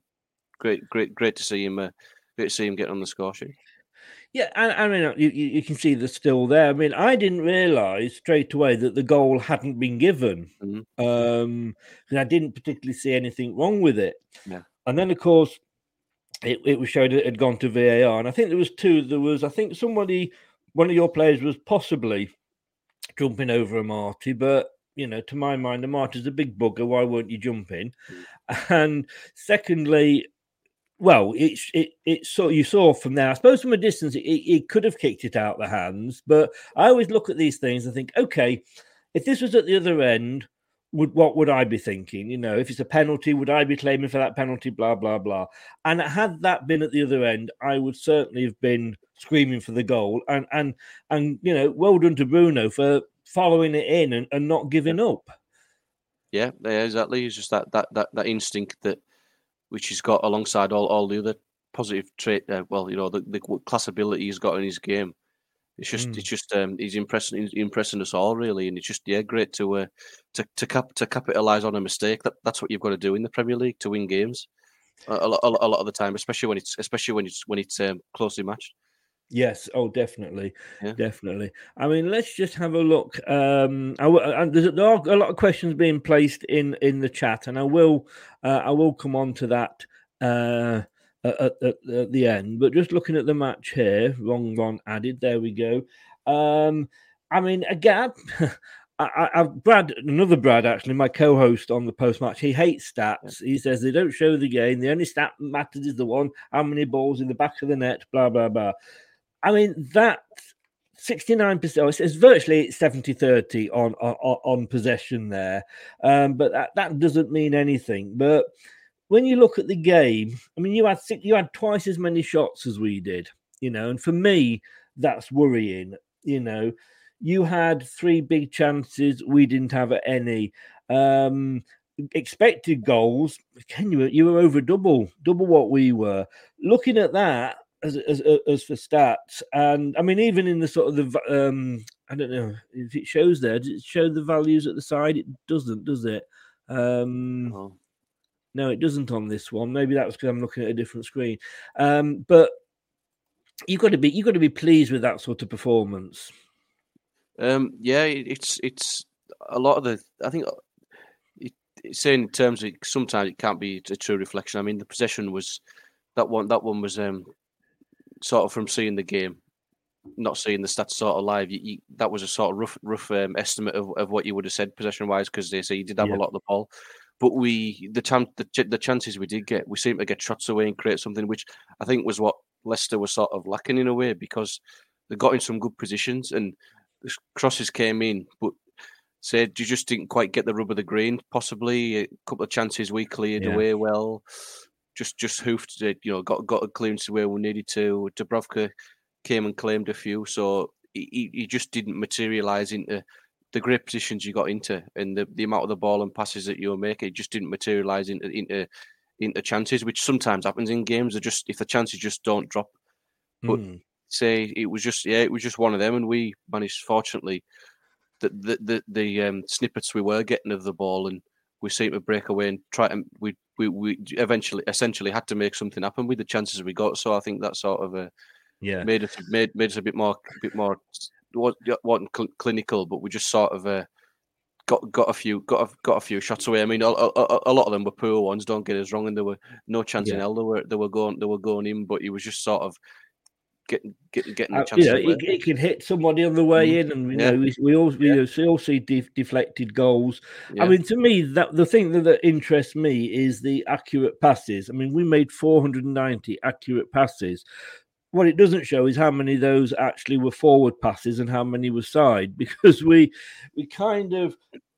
great, great, great to see him. Uh, great to see him get on the score sheet.
Yeah, I, I mean, you, you can see they're still there. I mean, I didn't realise straight away that the goal hadn't been given. Mm-hmm. Um, and I didn't particularly see anything wrong with it.
Yeah.
And then, of course, it, it was showed it had gone to VAR. And I think there was two. There was, I think, somebody, one of your players was possibly jumping over Amartey, but you know, to my mind, Amartey's a big bugger. Why won't you jump in? Mm. [LAUGHS] And secondly, well, it's it it so you saw from there. I suppose from a distance, it, it could have kicked it out the hands. But I always look at these things and think, okay, if this was at the other end, would what would I be thinking? You know, if it's a penalty, would I be claiming for that penalty? Blah blah blah. And had that been at the other end, I would certainly have been screaming for the goal. And and and you know, well done to Bruno for following it in and, and not giving up.
Yeah, yeah, exactly. It's just that that that, that instinct that which he's got alongside all, all the other positive trait. Uh, well, you know, the, the class ability he's got in his game. It's just, mm. it's just, um, he's impressing, he's impressing us all really, and it's just, yeah, great to, uh, to, to cap, to capitalize on a mistake. That, that's what you've got to do in the Premier League to win games. A, a, a, a lot of the time, especially when it's, especially when it's, when it's um, closely matched.
Yes, oh, definitely, yeah. definitely. I mean, let's just have a look. Um, I, I, there are a lot of questions being placed in in the chat, and I will, uh, I will come on to that uh, at, at, at, the end. But just looking at the match here, wrong one added. There we go. Um, I mean, again. [LAUGHS] I, I, Brad, another Brad, actually, my co-host on the post-match, he hates stats. He says they don't show the game. The only stat matters is the one how many balls in the back of the net. Blah blah blah. I mean, that 69%, it's virtually 70 30 on, on, on possession there. Um, but that, that doesn't mean anything. But when you look at the game, I mean, you had you had twice as many shots as we did, you know, and for me, that's worrying. You know, you had three big chances, we didn't have any. Um, expected goals, can you you were over double, double what we were. Looking at that as as, as for stats, and I mean even in the sort of the um, I don't know if it shows there. Does it show the values at the side? It doesn't, does it? Um,
Oh.
no, it doesn't on this one. Maybe that was because I'm looking at a different screen. Um, but you've got to be you've got to be pleased with that sort of performance.
Um, yeah, it's it's a lot of the. I think uh, it, it's saying in terms of sometimes it can't be a true reflection. I mean, the possession was that one. That one was um, sort of from seeing the game, not seeing the stats sort of live. You, you, that was a sort of rough rough um, estimate of, of what you would have said possession wise because they say you did have
Yeah.
a lot of the ball. But we the time the, ch- the chances we did get, we seemed to get shots away and create something, which I think was what Leicester was sort of lacking in a way because they got in some good positions and the crosses came in, but said you just didn't quite get the rub of the green. Possibly a couple of chances we cleared
Yeah.
away well. Just just hoofed it, you know, got got a clearance where we needed to. Dubravka came and claimed a few, so he, he- just didn't materialise into the great positions you got into and the, the amount of the ball and passes that you were making. It just didn't materialise into into into chances, which sometimes happens in games. They just if the chances just don't drop. But
Mm.
say it was just yeah, it was just one of them, and we managed fortunately the the the, the um, snippets we were getting of the ball, and we seemed to break away and try and we we we eventually essentially had to make something happen with the chances we got. So I think that sort of uh,
Yeah.
made us made made us a bit more a bit more wasn't cl- clinical, but we just sort of. Uh, Got got a few got a, got a few shots away. I mean, a, a, a- lot of them were poor ones. Don't get us wrong, and there were no chance in hell they were they were going they were going in. But he was just sort of getting getting getting
Uh,
chance.
you know, it, it can hit somebody on the way
Mm.
in, and you
Yeah.
know we, we all we all see- all see def- deflected goals.
Yeah.
I mean, to me, that the thing that, that interests me is the accurate passes. I mean, we made 490 accurate passes. What it doesn't show is how many of those actually were forward passes and how many were side, [LAUGHS] because we we kind of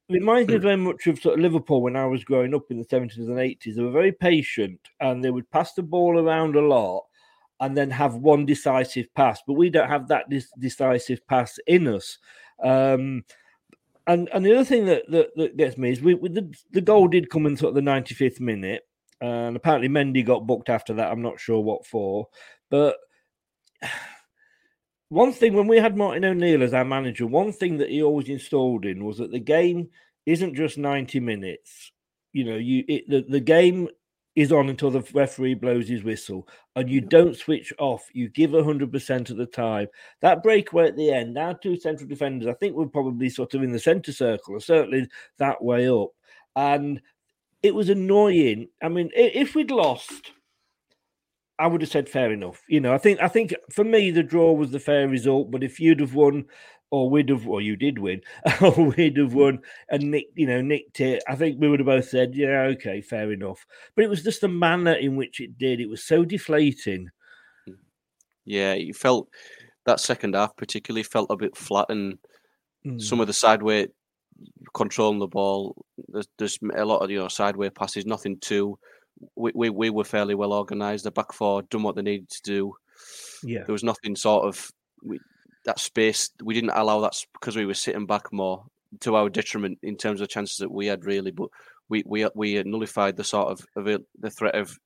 reminds me very much of sort of Liverpool when I was growing up in the 70s and 80s. They were very patient and they would pass the ball around a lot and then have one decisive pass. But we don't have that dis- decisive pass in us. Um, and and the other thing that, that, that gets me is we, we the, the goal did come in sort of the 95th minute. And apparently Mendy got booked after that. I'm not sure what for. But [SIGHS] one thing when we had Martin O'Neill as our manager, one thing that he always installed in was that the game isn't just 90 minutes. You know, you it, the, the game is on until the referee blows his whistle and you don't switch off. You give 100% of the time. That breakaway at the end, our two central defenders, I think we're probably sort of in the centre circle or certainly that way up. And it was annoying. I mean, if we'd lost, I would have said fair enough. You know, I think I think for me the draw was the fair result. But if you'd have won, or we'd have, or you did win, [LAUGHS] or we'd have won and nicked, you know, nicked it, I think we would have both said, yeah, okay, fair enough. But it was just the manner in which it did. It was so deflating.
Yeah, you felt that second half particularly felt a bit flat, and
Mm.
some of the sideway controlling the ball. There's, there's a lot of you know sideway passes, nothing too. We, we we were fairly well organised. The back four done what they needed to do.
Yeah.
There was nothing sort of we, that space. We didn't allow that because we were sitting back more to our detriment in terms of chances that we had really. But we we we nullified the sort of, of it- the threat of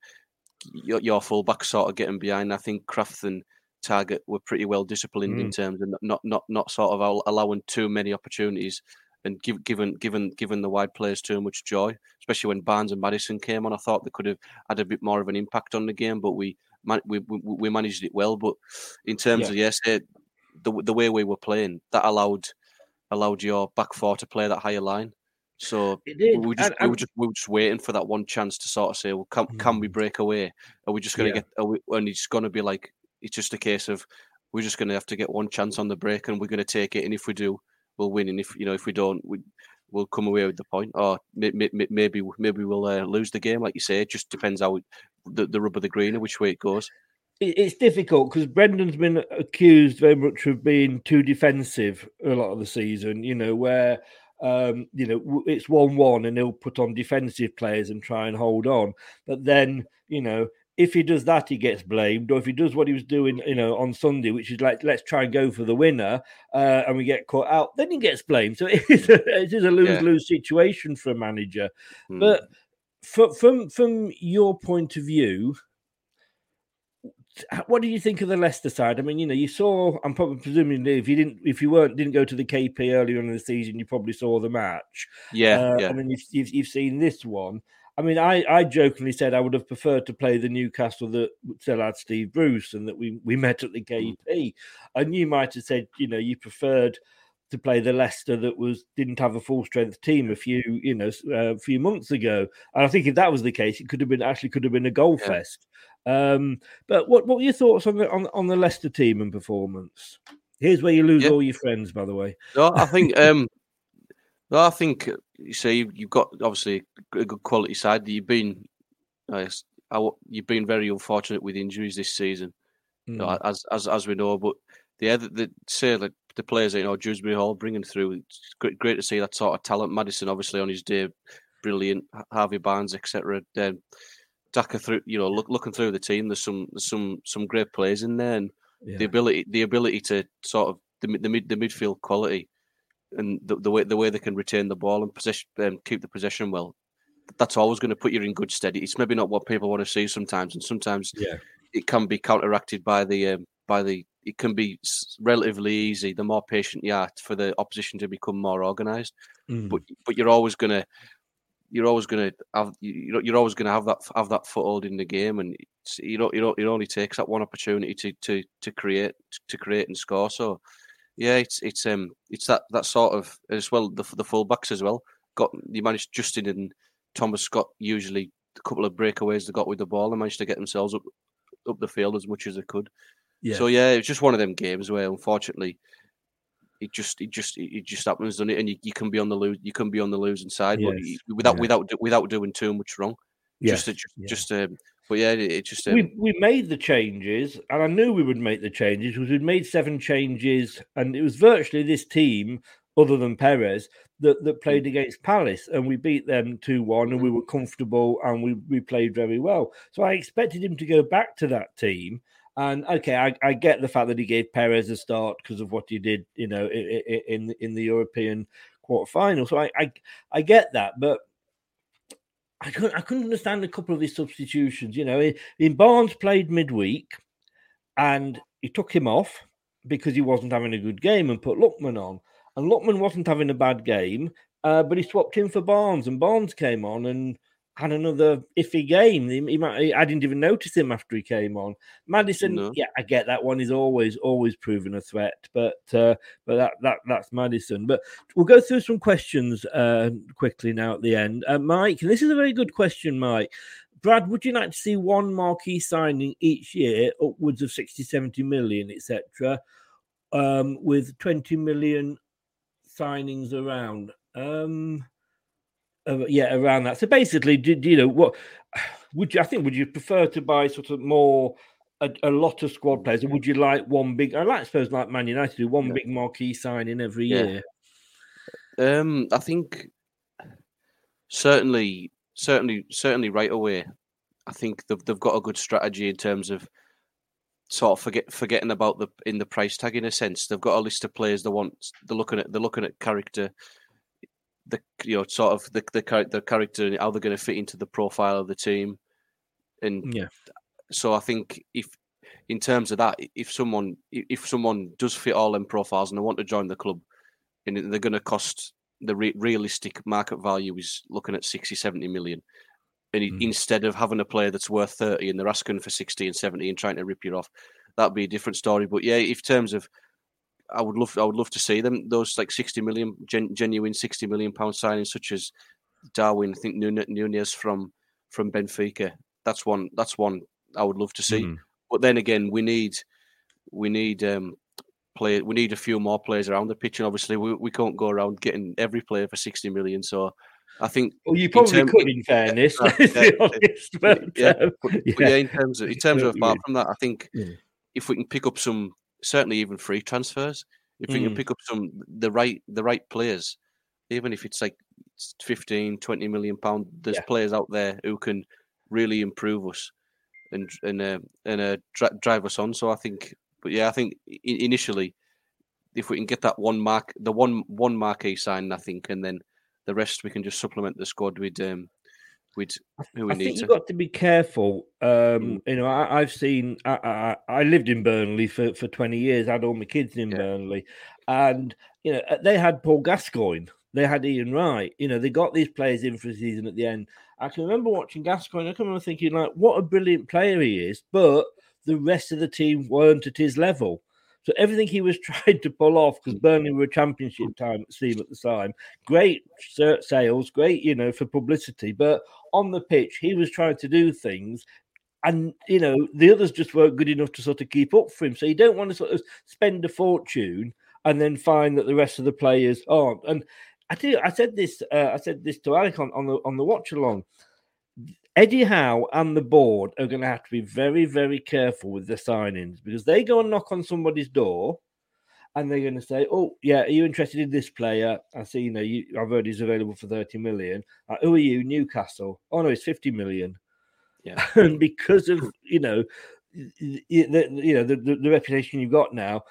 your, your full back sort of getting behind. I think Krafth and Targett were pretty well disciplined in
Mm.
terms of not not not sort of allowing too many opportunities and give, given given given the wide players too much joy, especially when Barnes and Maddison came on. I thought they could have had a bit more of an impact on the game, but we man- we we, we managed it well. But in terms
Yeah.
of yes, eh, the the way we were playing, that allowed allowed your back four to play that higher line. So we were just we were just we were just waiting for that one chance to sort of say, well, can can we break away? Are we just going to
Yeah.
get? Are we, and it's going to be like it's just a case of we're just going to have to get one chance on the break, and we're going to take it. And if we do, we'll win. And if you know if we don't, we we'll come away with the point. Or may, may, may- maybe maybe we'll uh, lose the game, like you say. It just depends how the the the greener which way it goes.
it's difficult because Brendan's been accused very much of being too defensive a lot of the season. You know where um, you know it's one-one and he'll put on defensive players and try and hold on, but then you know if he does that, he gets blamed, or if he does what he was doing, you know, on Sunday, which is like let's try and go for the winner, uh, and we get caught out, then he gets blamed. So [LAUGHS] it is a, it is a lose lose situation for a manager.
Hmm.
But from from from your point of view, what do you think of the Leicester side? I mean, you know, you saw. I'm probably presuming if you didn't, if you weren't, didn't go to the KP earlier in the season, you probably saw the match.
Yeah,
Uh,
yeah.
I mean, you've, you've you've seen this one. I mean, I, I jokingly said I would have preferred to play the Newcastle that still had Steve Bruce and that we, we met at the. KP. And you might have said, you know, you preferred to play the Leicester that was didn't have a full strength team a few, you know, uh, a few months ago. And I think if that was the case, it could have been actually could have been a goal fest. Um, but what what were your thoughts on the on, on the Leicester team and performance? Here's where you lose all your friends, by the way.
No, I think um, no, I think uh, you you've got obviously a good quality side. You've been, uh, s- I w- you've been very unfortunate with injuries this season, you know,
Mm.
as as as we know. But the other, the say like the players, you know, Dewsbury Hall bringing through. It's great, great to see that sort of talent. Maddison, obviously on his day, brilliant. Harvey Barnes, etc. Then Daka through, you know, look, looking through the team. There's some there's some some great players in there, and the ability the ability to sort of the the mid the midfield quality and the, the way the way they can retain the ball and possession um, keep the possession well. That's always going to put you in good stead. It's maybe not what people want to see sometimes, and sometimes
Yeah.
it can be counteracted by the um, by the. It can be relatively easy the more patient you are for the opposition to become more organised.
Mm.
But but you're always gonna you're always gonna have you you know, you're always gonna have that have that foothold in the game, and it's, you know you know it only takes that one opportunity to to to create to create and score. So yeah, it's it's um it's that that sort of as well the the fullbacks as well. Got you managed Justin and Thomas Scott usually a couple of breakaways they got with the ball and managed to get themselves up up the field as much as they could.
Yeah.
So yeah, it's just one of them games where unfortunately it just it just it just happens, doesn't it? And you, you can be on the lose you can be on the losing side, but
Yes,
you- without
yeah.
without without doing too much wrong.
Yes,
Just to, just,
yeah.
just um, but yeah, it, it just um,
we we made the changes, and I knew we would make the changes because we'd made seven changes, and it was virtually this team, other than Perez, that that played against Palace, and we beat them two one, and we were comfortable, and we we played very well. So I expected him to go back to that team. And okay, I, I get the fact that he gave Perez a start because of what he did, you know, in in, in the European quarterfinal. So I, I I get that, but I couldn't, I couldn't understand a couple of his substitutions. You know, in, Barnes played midweek, and he took him off because he wasn't having a good game, and put Lookman on. And Lookman wasn't having a bad game, uh, but he swapped him for Barnes, and Barnes came on and had another iffy game. He, he might, I didn't even notice him after he came on. Maddison,
No.
yeah, I get that one. He's always always proven a threat, but uh, but that that that's Maddison. But we'll go through some questions uh, quickly now at the end. Uh, Mike, this is a very good question, Mike. Brad, would you like to see one marquee signing each year, upwards of 60, 70 million, etc., um, with 20 million signings around? Um, uh, yeah, around that. So basically, did you know what would you? I think would you prefer to buy sort of more a, a lot of squad players, or would you like one big? I like suppose like Man United do one big marquee signing every
Yeah.
year.
Um, I think certainly, certainly, certainly, right away. I think they've they've got a good strategy in terms of sort of forget forgetting about the in the price tag in a sense. They've got a list of players they want. They're looking at they're looking at character, the you know sort of the the, the character and how they're going to fit into the profile of the team, and
Yeah.
so I think if in terms of that, if someone if someone does fit all them profiles and they want to join the club, and they're going to cost the re- realistic market value is looking at 60 70 million and
Mm.
instead of having a player that's worth 30 and they're asking for 60 and 70 and trying to rip you off that'd be a different story but yeah if terms of i would love i would love to see them those like 60 million gen, genuine 60 million pound signings such as darwin i think Nune- nunez from from benfica that's one that's one i would love to see
Mm.
but then again we need we need um play we need a few more players around the pitch and obviously we, we can't go around getting every player for 60 million so i think
Well, you
in
probably
term-
could, in fairness,
Uh, [LAUGHS] yeah,
honest. But,
yeah,
um,
but, but
yeah.
in terms of in terms of apart from that, I think if we can pick up some, certainly even free transfers, if we can
Mm.
pick up some the right the right players, even if it's like 15, 20 million pound, there's
Yeah.
players out there who can really improve us. and and uh, and uh, dri- drive us on. So I think, but yeah, I think initially, if we can get that one mark, the one one marquee sign, I think, and then the rest we can just supplement the squad with um with who we
I
need
think
to.
you've got to be careful. Um, You know, I, I've seen. I, I, I lived in Burnley for, for twenty years. I had all my kids in Burnley, and you know they had Paul Gascoigne. They had Ian Wright. You know, they got these players in for the season at the end. I can remember watching Gascoigne. I can remember thinking like, what a brilliant player he is, but the rest of the team weren't at his level. So everything he was [LAUGHS] trying to pull off, because Burnley were a championship time team at the time, great sales, great, you know, for publicity. But on the pitch, he was trying to do things, and you know, the others just weren't good enough to sort of keep up for him. So you don't want to sort of spend a fortune and then find that the rest of the players aren't. And I you, I said this, uh, I said this to Alec on, on the on the watch along. Eddie Howe and the board are going to have to be very, very careful with the signings because they go and knock on somebody's door and they're going to say, "Oh, yeah, are you interested in this player? I see, you know, you, I've heard he's available for thirty million. Uh, who are you, Newcastle? Oh no, it's fifty million.
Yeah, [LAUGHS]
and because of you know, the, you know the, the, the reputation you've got now,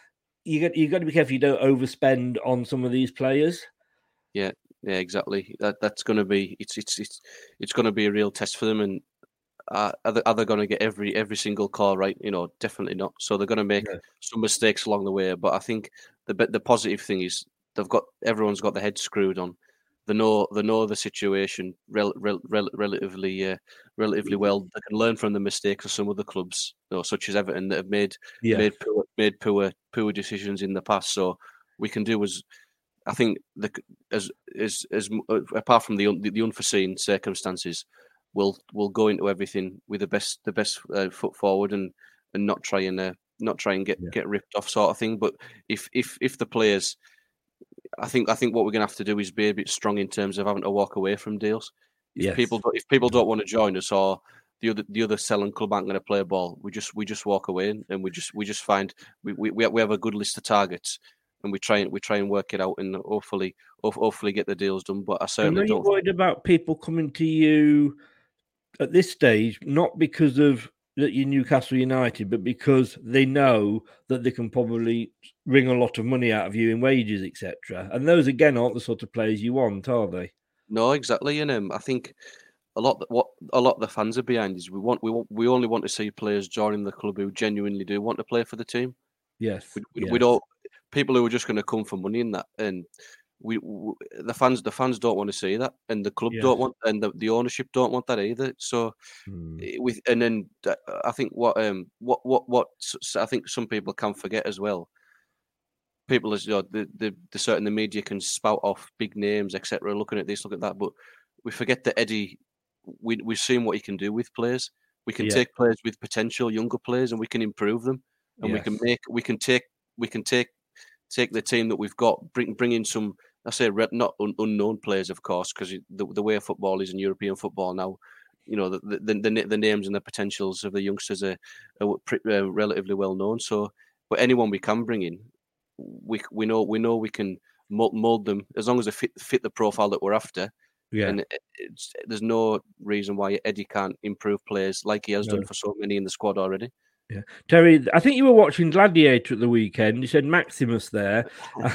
you got you got to be careful you don't overspend on some of these players.
Yeah, yeah, exactly. That that's going to be it's it's it's it's going to be a real test for them. And uh, are they, are they going to get every every single call right? You know, definitely not. So they're going to make some mistakes along the way. But I think the the positive thing is they've got everyone's got their head screwed on. They know they know the situation rel, rel, rel, relatively uh, relatively well. They can learn from the mistakes of some other clubs, you know, such as Everton, that have made
Yeah.
made poor made poor poor decisions in the past. So we can do as I think the as as as uh, apart from the the, the unforeseen circumstances, we'll we'll go into everything with the best the best uh, foot forward and and not try and uh, not try and get get ripped off sort of thing. But if if if the players, I think I think what we're gonna have to do is be a bit strong in terms of having to walk away from deals. If
Yes.
people don't, if people don't want to join us or the other the other selling club aren't going to play ball, we just we just walk away and we just we just find we we we have a good list of targets and we try and we try and work it out and hopefully hopefully get the deals done. But I certainly
you're
don't.
worried about people coming to you at this stage, not because of that you're Newcastle United, but because they know that they can probably wring a lot of money out of you in wages, etc. And those again aren't the sort of players you want, are they?
No, exactly, and um, I think a lot what a lot of the fans are behind is we want we want we only want to see players joining the club who genuinely do want to play for the team.
Yes,
we, we,
yes.
we don't people who are just going to come for money in that, and we, w the fans the fans don't want to see that, and the club
Yes.
don't want, and the, the ownership don't want that either. So eh, with and then uh, I think what um what what what I think some people can forget as well. People as you know, the, the the certain the media can spout off big names etc. Looking at this, look at that, but we forget that Eddie. We we've seen what he can do with players. We can
Yeah.
take players with potential, younger players, and we can improve them. And we can make we can take we can take take the team that we've got, bring bring in some. I say re- not un, unknown players, of course, because the the way football is in European football now, you know the the, the, the names and the potentials of the youngsters are, are pre- uh, relatively well known. So, but anyone we can bring in, we we know we know we can mold, them as long as they fit fit the profile that we're after.
Yeah.
And it's, there's no reason why Eddie can't improve players like he has
No.
done for so many in the squad already.
Yeah. Terry, I think you were watching Gladiator at the weekend. You said Maximus there. [LAUGHS]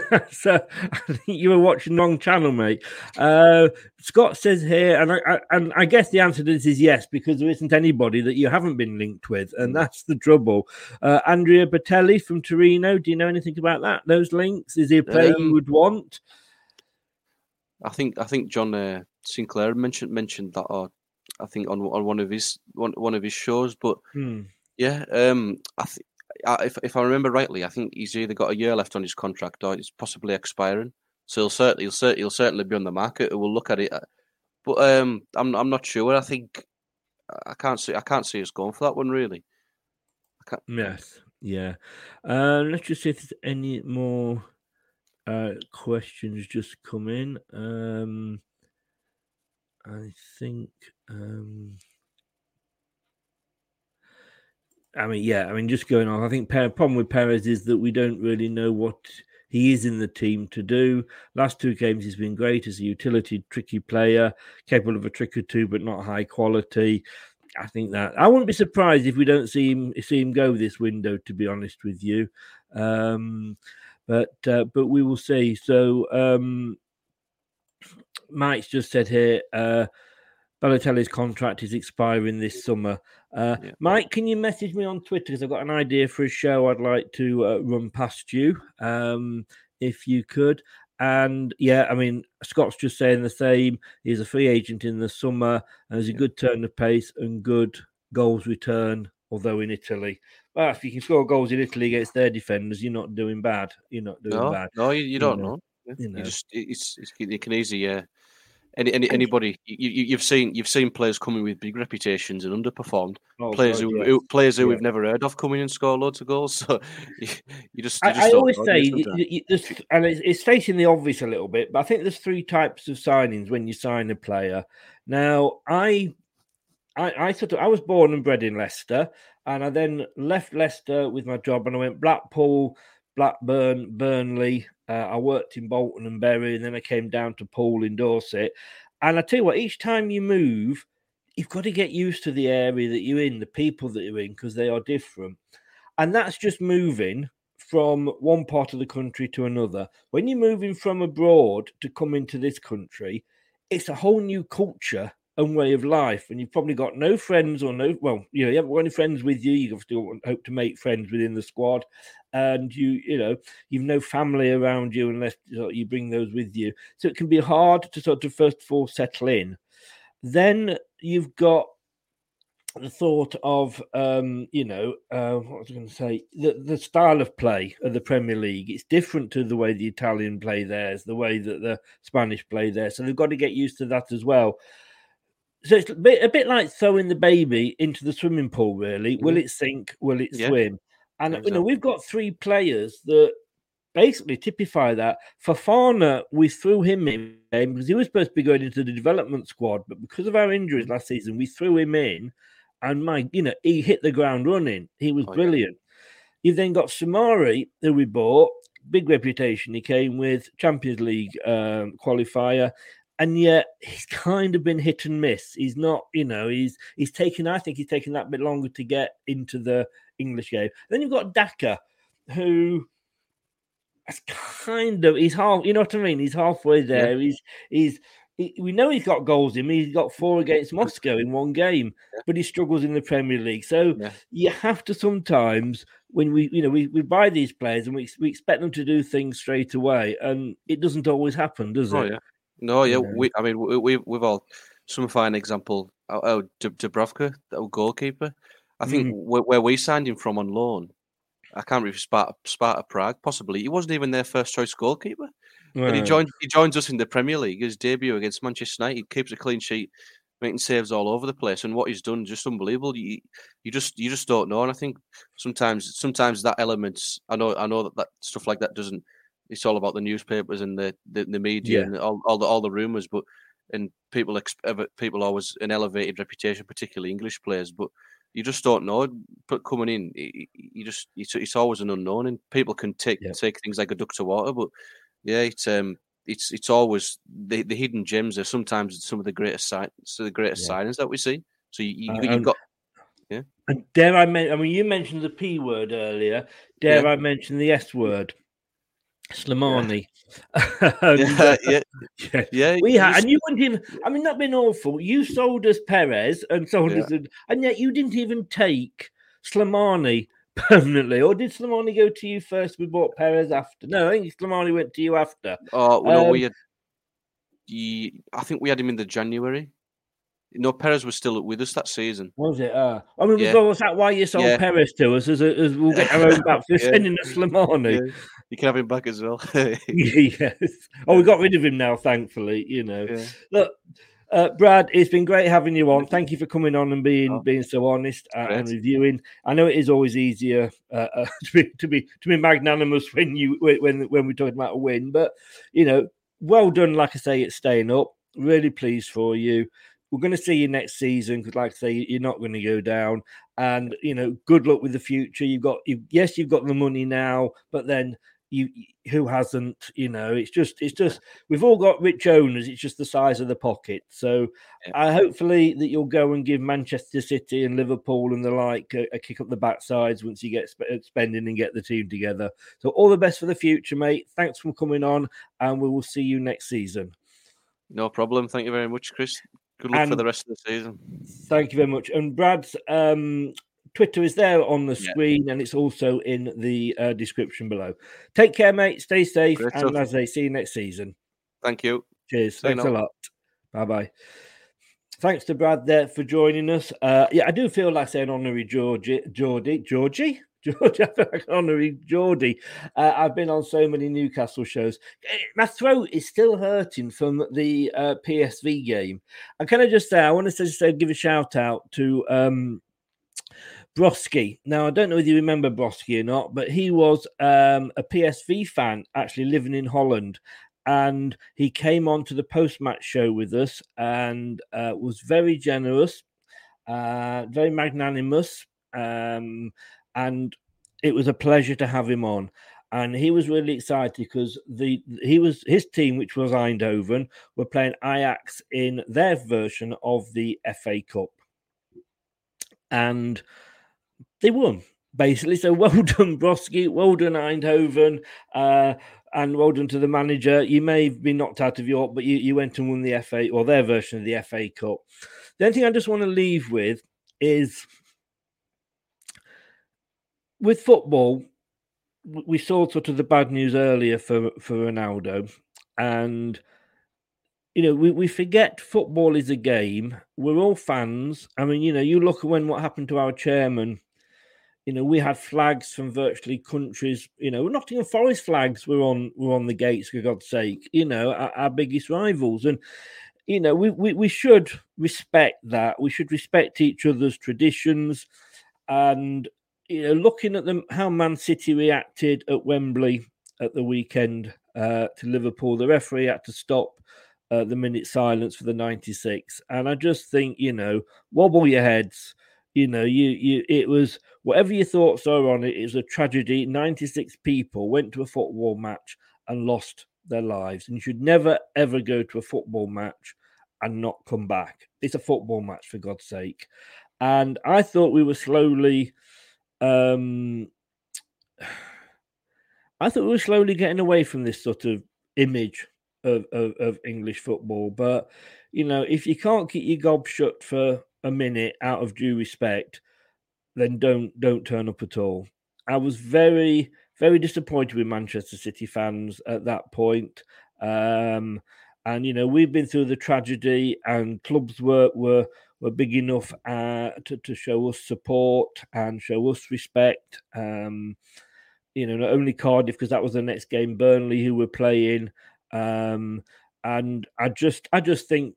[LAUGHS] so I think you were watching wrong channel, mate. Uh, Scott says here, and I, I, and I guess the answer to this is yes, because there isn't anybody that you haven't been linked with, and that's the trouble. Uh, Andrea Belotti from Torino, do you know anything about that? Those links? Is he a player you
Um,
would want?
I think I think John uh, Sinclair mentioned mentioned that, or I think on on one of his one one of his shows. But
Hmm.
Yeah, um, I think if if I remember rightly, I think he's either got a year left on his contract or it's possibly expiring. So he'll certainly he'll, cer- he'll certainly be on the market. We'll look at it, uh, but um, I'm I'm not sure. I think I can't see I can't see us going for that one really. I can't,
Yes, yeah. Uh, let's just see if there's any more uh, questions just come in. Um, I think. Um, I mean, yeah. I mean, just going on. I think problem with Perez is that we don't really know what he is in the team to do. Last two games, he's been great as a utility, tricky player, capable of a trick or two, but not high quality. I think that I wouldn't be surprised if we don't see him see him go this window. To be honest with you, um, but uh, but we will see. So um, Mike's just said here. Uh, Balotelli's contract is expiring this summer. Uh, yeah. Mike, can you message me on Twitter because I've got an idea for a show I'd like to uh, run past you, um, if you could. And yeah, I mean, Scott's just saying the same. He's a free agent in the summer and has a good turn of pace and good goals return, although in Italy. Well, if you can score goals in Italy against their defenders, you're not doing bad. You're not doing
no,
bad.
No, you, you don't know.
know. You know.
You just it's, it's you can easy uh, any, any anybody you, you, have seen you've seen players coming with big reputations and underperformed
Oh,
players
God,
who,
yes.
who players who
Yeah.
we've never heard of coming and score loads of goals. [LAUGHS] So you, you just, you
I,
just
I always say,
you,
y-
sometimes?
y- y- there's, and it's, it's stating the obvious a little bit, but I think there's three types of signings when you sign a player. Now, I, I, I sort of, I was born and bred in Leicester, and I then left Leicester with my job, and I went Blackpool, Blackburn, Burnley. Uh, I worked in Bolton and Bury, and then I came down to Poole in Dorset. And I tell you what, each time you move, you've got to get used to the area that you're in, the people that you're in, because they are different. And that's just moving from one part of the country to another. When you're moving from abroad to come into this country, it's a whole new culture and way of life. And you've probably got no friends or no, well, you know, you haven't got any friends with you. You've still hope to make friends within the squad. And you, you know, you've no family around you unless you, bring those with you. So it can be hard to sort of first of all settle in. Then you've got the thought of um, you know uh, what was I going to say the the style of play of the Premier League. It's different to the way the Italian play theirs, the way that the Spanish play there. So they've got to get used to that as well. So it's a bit, a bit like throwing the baby into the swimming pool. Really, will it sink? Will it
Yeah.
swim? And you know we've got three players that basically typify that. Fofana, we threw him in because he was supposed to be going into the development squad, but because of our injuries last season, we threw him in, and my, you know, he hit the ground running. He was brilliant. You've then got Soumaré, who we bought, big reputation. He came with Champions League um, qualifier, and yet he's kind of been hit and miss. He's not, you know, he's he's taken. I think he's taken that bit longer to get into the English game. Then you've got Daka, who that's kind of he's half. You know what I mean? He's halfway there. He's he's. He, we know he's got goals in. He's got four against Moscow in one game, but he struggles in the Premier League. So you have to sometimes when we you know we, we buy these players and we we expect them to do things straight away, and it doesn't always happen, does it?
Oh
it?
yeah, no, yeah.
Yeah.
We, I mean, we, we we've all some fine example. Oh, oh Dub- Dubravka, that goalkeeper. I think
Mm.
where, where we signed him from on loan, I can't remember if Sparta, Sparta Prague, possibly. He wasn't even their first choice goalkeeper. And he joined he joins us in the Premier League. His debut against Manchester United, he keeps a clean sheet, making saves all over the place. And what he's done, just unbelievable. You, you just you just don't know. And I think sometimes sometimes that elements. I know I know that, that stuff like that doesn't. It's all about the newspapers and the the, the media
Yeah.
and all, all the all the rumors. But and people people always an elevated reputation, particularly English players. But you just don't know. But coming in, you just it's, it's always an unknown, and people can take take things like a duck to water. But yeah, it's um, it's it's always the, the hidden gems are sometimes some of the greatest sight, the greatest
Yeah.
signings that we see. So you, you
Uh,
you've
and-
got yeah.
And dare I mention? I mean, you mentioned the P word earlier. Dare
Yeah.
I mention the S word? Slimani. [LAUGHS]
Yeah, yeah,
yeah,
yeah,
We
you
had, and you wouldn't even. I mean, not been awful. You sold us Perez and sold
Yeah.
us, and yet you didn't even take Slimani [LAUGHS] permanently, or did Slimani go to you first? We bought Perez after. No, I think Slimani went to you after.
Oh well, no,
Um,
we had. Ye- I think we had him in the January. No, Perez was still with us that season.
Was it? Uh, I mean,
Yeah.
was that why you sold
Yeah.
Perez to us? As, a, as we'll get our own [LAUGHS] back for
Yeah.
sending us Slimani.
You can have him back as well. [LAUGHS] [LAUGHS]
yes. Oh, we got rid of him now, thankfully. You know.
Yeah.
Look, uh, Brad, it's been great having you on. Thank you for coming on and being being so honest uh, and
Oh.
reviewing. I know it is always easier uh, uh, [LAUGHS] to be to be to be magnanimous when you when when we're talking about a win, but you know, well done. Like I say, it's staying up. Really pleased for you. We're going to see you next season because, like I say, you're not going to go down. And you know, good luck with the future. You've got, you yes, you've got the money now, but then you who hasn't? You know, it's just it's just we've all got rich owners. It's just the size of the pocket. So I hopefully that you'll go and give Manchester City and Liverpool and the like a, a kick up the backsides once you get sp- spending and get the team together. So all the best for the future, mate. Thanks for coming on, and we will see you next season.
No problem. Thank you very much, Chris. Good luck for the rest of the season.
Thank you very much. And Brad's um, Twitter is there on the screen, and it's also in the uh, description below. Take care, mate. Stay safe,
Great
and as they see you next season.
Thank you.
Cheers. Thanks a lot. Bye bye. Thanks to Brad there for joining us. Uh, yeah, I do feel like saying honorary Georgie, Geordie, [LAUGHS] Georgie, George, I feel like honorary Geordie. Uh, I've been on so many Newcastle shows. Eh, My throat is still hurting from the uh, PSV game. And can I just say, I want to just say, give a shout out to um, Broski. Now, I don't know if you remember Broski or not, but he was um, a PSV fan actually living in Holland. And he came on to the post match show with us and uh, was very generous, uh, very magnanimous. Um, and it was a pleasure to have him on. And he was really excited because the he was his team, which was Eindhoven, were playing Ajax in their version of the FA Cup and they won basically. So [LAUGHS] well done, Broski. Well done, Eindhoven. Uh, and well done to the manager. You may have been knocked out of York, but you, you went and won the FA or their version of the FA Cup. The only thing I just want to leave with is with football, we saw sort of the bad news earlier for, for Ronaldo. And you know, we, we forget football is a game. We're all fans. I mean, you know, you look at when what happened to our chairman. You know, we had flags from virtually countries. You know, Nottingham Forest flags were on were on the gates for God's sake. You know, our, our biggest rivals, and you know, we, we we should respect that. We should respect each other's traditions, and you know, looking at them, how Man City reacted at Wembley at the weekend uh, to Liverpool, the referee had to stop uh, the minute silence for the 96 and i just think you know wobble your heads you know you you it was whatever your thoughts are on it it was a tragedy. 96 people went to a football match and lost their lives and you should never ever go to a football match and not come back. It's a football match for god's sake. And i thought we were slowly um i thought we were slowly getting away from this sort of image of, of, of English football. But you know, if you can't keep your gob shut for a minute out of due respect, then don't don't turn up at all. I was very very disappointed with Manchester City fans at that point. Um, and you know, we've been through the tragedy, and clubs were were were big enough uh, to to show us support and show us respect. Um, you know, not only Cardiff because that was the next game, Burnley who were playing. Um, and I just, I just think,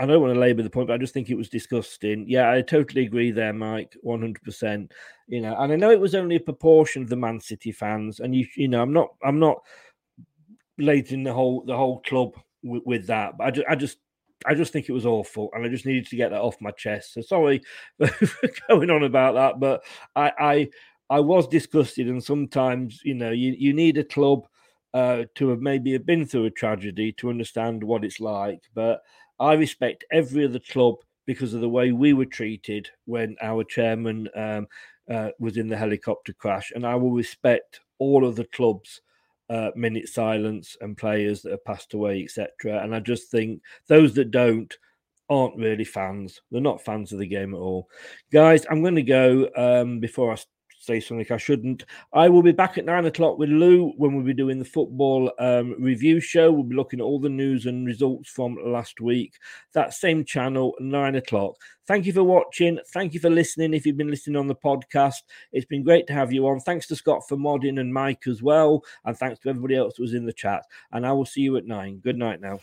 I don't want to labour the point, but I just think it was disgusting. Yeah, I totally agree there, Mike, one hundred percent. You know, and I know it was only a proportion of the Man City fans, and you, you know, I'm not, I'm not lating the whole, the whole club with, with that, but I just, I just, I just think it was awful, and I just needed to get that off my chest. So sorry [LAUGHS] for going on about that, but I, I, I was disgusted, and sometimes, you know, you, you need a club uh, to have maybe have been through a tragedy to understand what it's like. But I respect every other club because of the way we were treated when our chairman um, uh, was in the helicopter crash, and I will respect all of the clubs. Uh, minute silence and players that have passed away, etc. And I just think those that don't aren't really fans. They're not fans of the game at all. Guys, I'm going to go um, before I say something I shouldn't. I will be back at nine o'clock with Lou when we'll be doing the football um, review show. We'll be looking at all the news and results from last week. That same channel, nine o'clock. Thank you for watching. Thank you for listening. If you've been listening on the podcast, it's been great to have you on. Thanks to Scott for modding and Mike as well. And thanks to everybody else who was in the chat. And I will see you at nine. Good night now.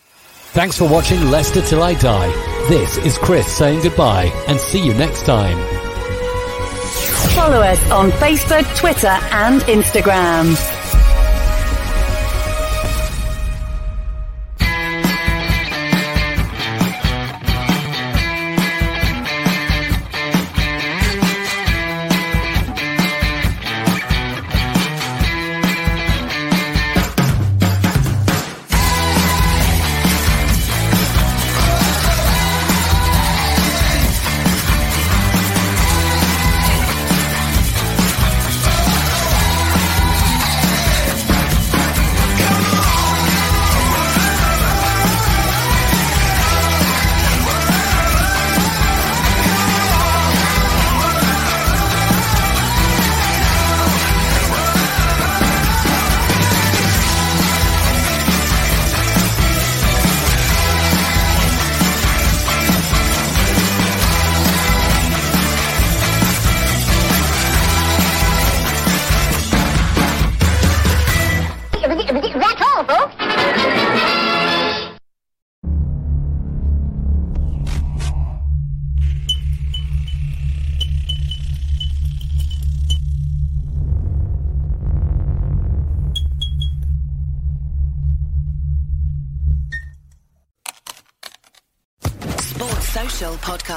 Thanks for watching Leicester Till I Die. This is Chris saying goodbye and see you next time.
Follow us on Facebook, Twitter, and Instagram.